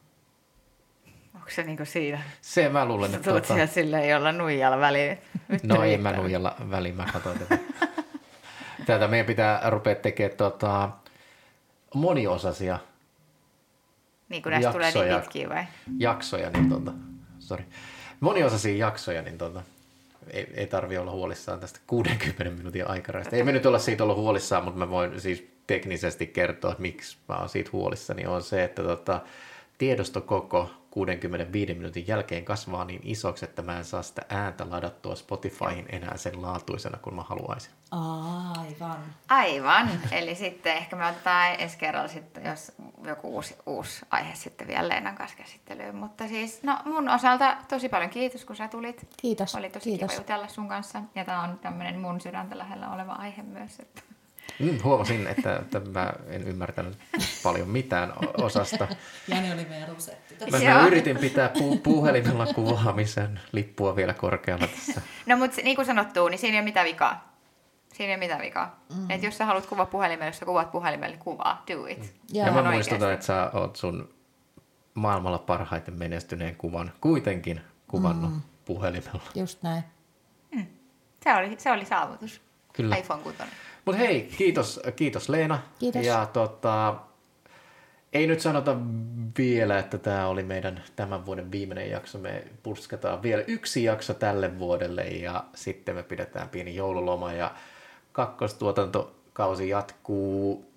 Onko se niin kuin siinä? Se mä luulen, Sä että... tulet Tuota, siellä silleen jolla nuijalla väliin. Nyt no ei mä nuijalla väliin, mä katsoin tätä. Tätä meidän pitää rupea tekemään tota, moniosaisia Niin kuin näistä tulee niin pitkiä vai? jaksoja, niin tota, sorry, moniosaisia jaksoja, niin tota, ei, ei tarvi olla huolissaan tästä 60 minuutin aikarajasta. Ei me nyt olla siitä ollut huolissaan, mutta mä voin siis teknisesti kertoa, että miksi mä oon siitä huolissani, on se, että tota, tiedostokoko 65 minuutin jälkeen kasvaa niin isoksi, että mä en saa sitä ääntä ladattua Spotifyhin enää sen laatuisena kuin mä haluaisin. Aivan. Aivan. Eli sitten ehkä me otetaan ensi kerralla sitten, jos joku uusi, uusi aihe sitten vielä Leenan kanssa käsittelyyn. Mutta siis, no mun osalta tosi paljon kiitos, kun sä tulit. Kiitos, Oli tosi kiitos. kiva jutella sun kanssa. Ja tää on tämmöinen mun sydäntä lähellä oleva aihe myös. Että... Mm, huomasin, että, että mä en ymmärtänyt paljon mitään osasta. Jani oli meidän rusetti. Mä, Joo. mä yritin pitää pu- puhelimella kuvaamisen lippua vielä korkealla tässä. No mutta niin kuin sanottu, niin siinä ei ole mitään vikaa. Siinä ei ole mitään vikaa. Mm. Et jos sä haluat kuvaa puhelimella, jos sä kuvaat puhelimella, niin kuvaa, do it. Joo. Ja Ihan mä oikeasti. muistutan, että sä oot sun maailmalla parhaiten menestyneen kuvan kuitenkin kuvannut mm. puhelimella. Just näin. Se oli, se oli saavutus. Kyllä. iPhone 6. Mutta hei, kiitos, kiitos Leena. Kiitos. Ja tota, ei nyt sanota vielä, että tämä oli meidän tämän vuoden viimeinen jakso. Me purskataan vielä yksi jakso tälle vuodelle ja sitten me pidetään pieni joululoma ja kakkostuotantokausi jatkuu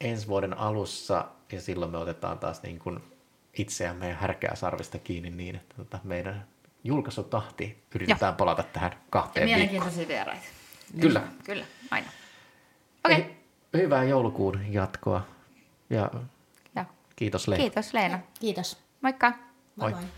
ensi vuoden alussa ja silloin me otetaan taas niin kuin itseämme ja härkää sarvista kiinni niin, että tota meidän julkaisutahti yritetään palata tähän kahteen viikkoon. Mielenkiintoisia vieraita. Kyllä. Kyllä, aina. Okei, okay. Hy- Hyvää joulukuun jatkoa ja ja kiitos Leena. kiitos Leena. Kiitos. Moikka. Moi. Moi moi.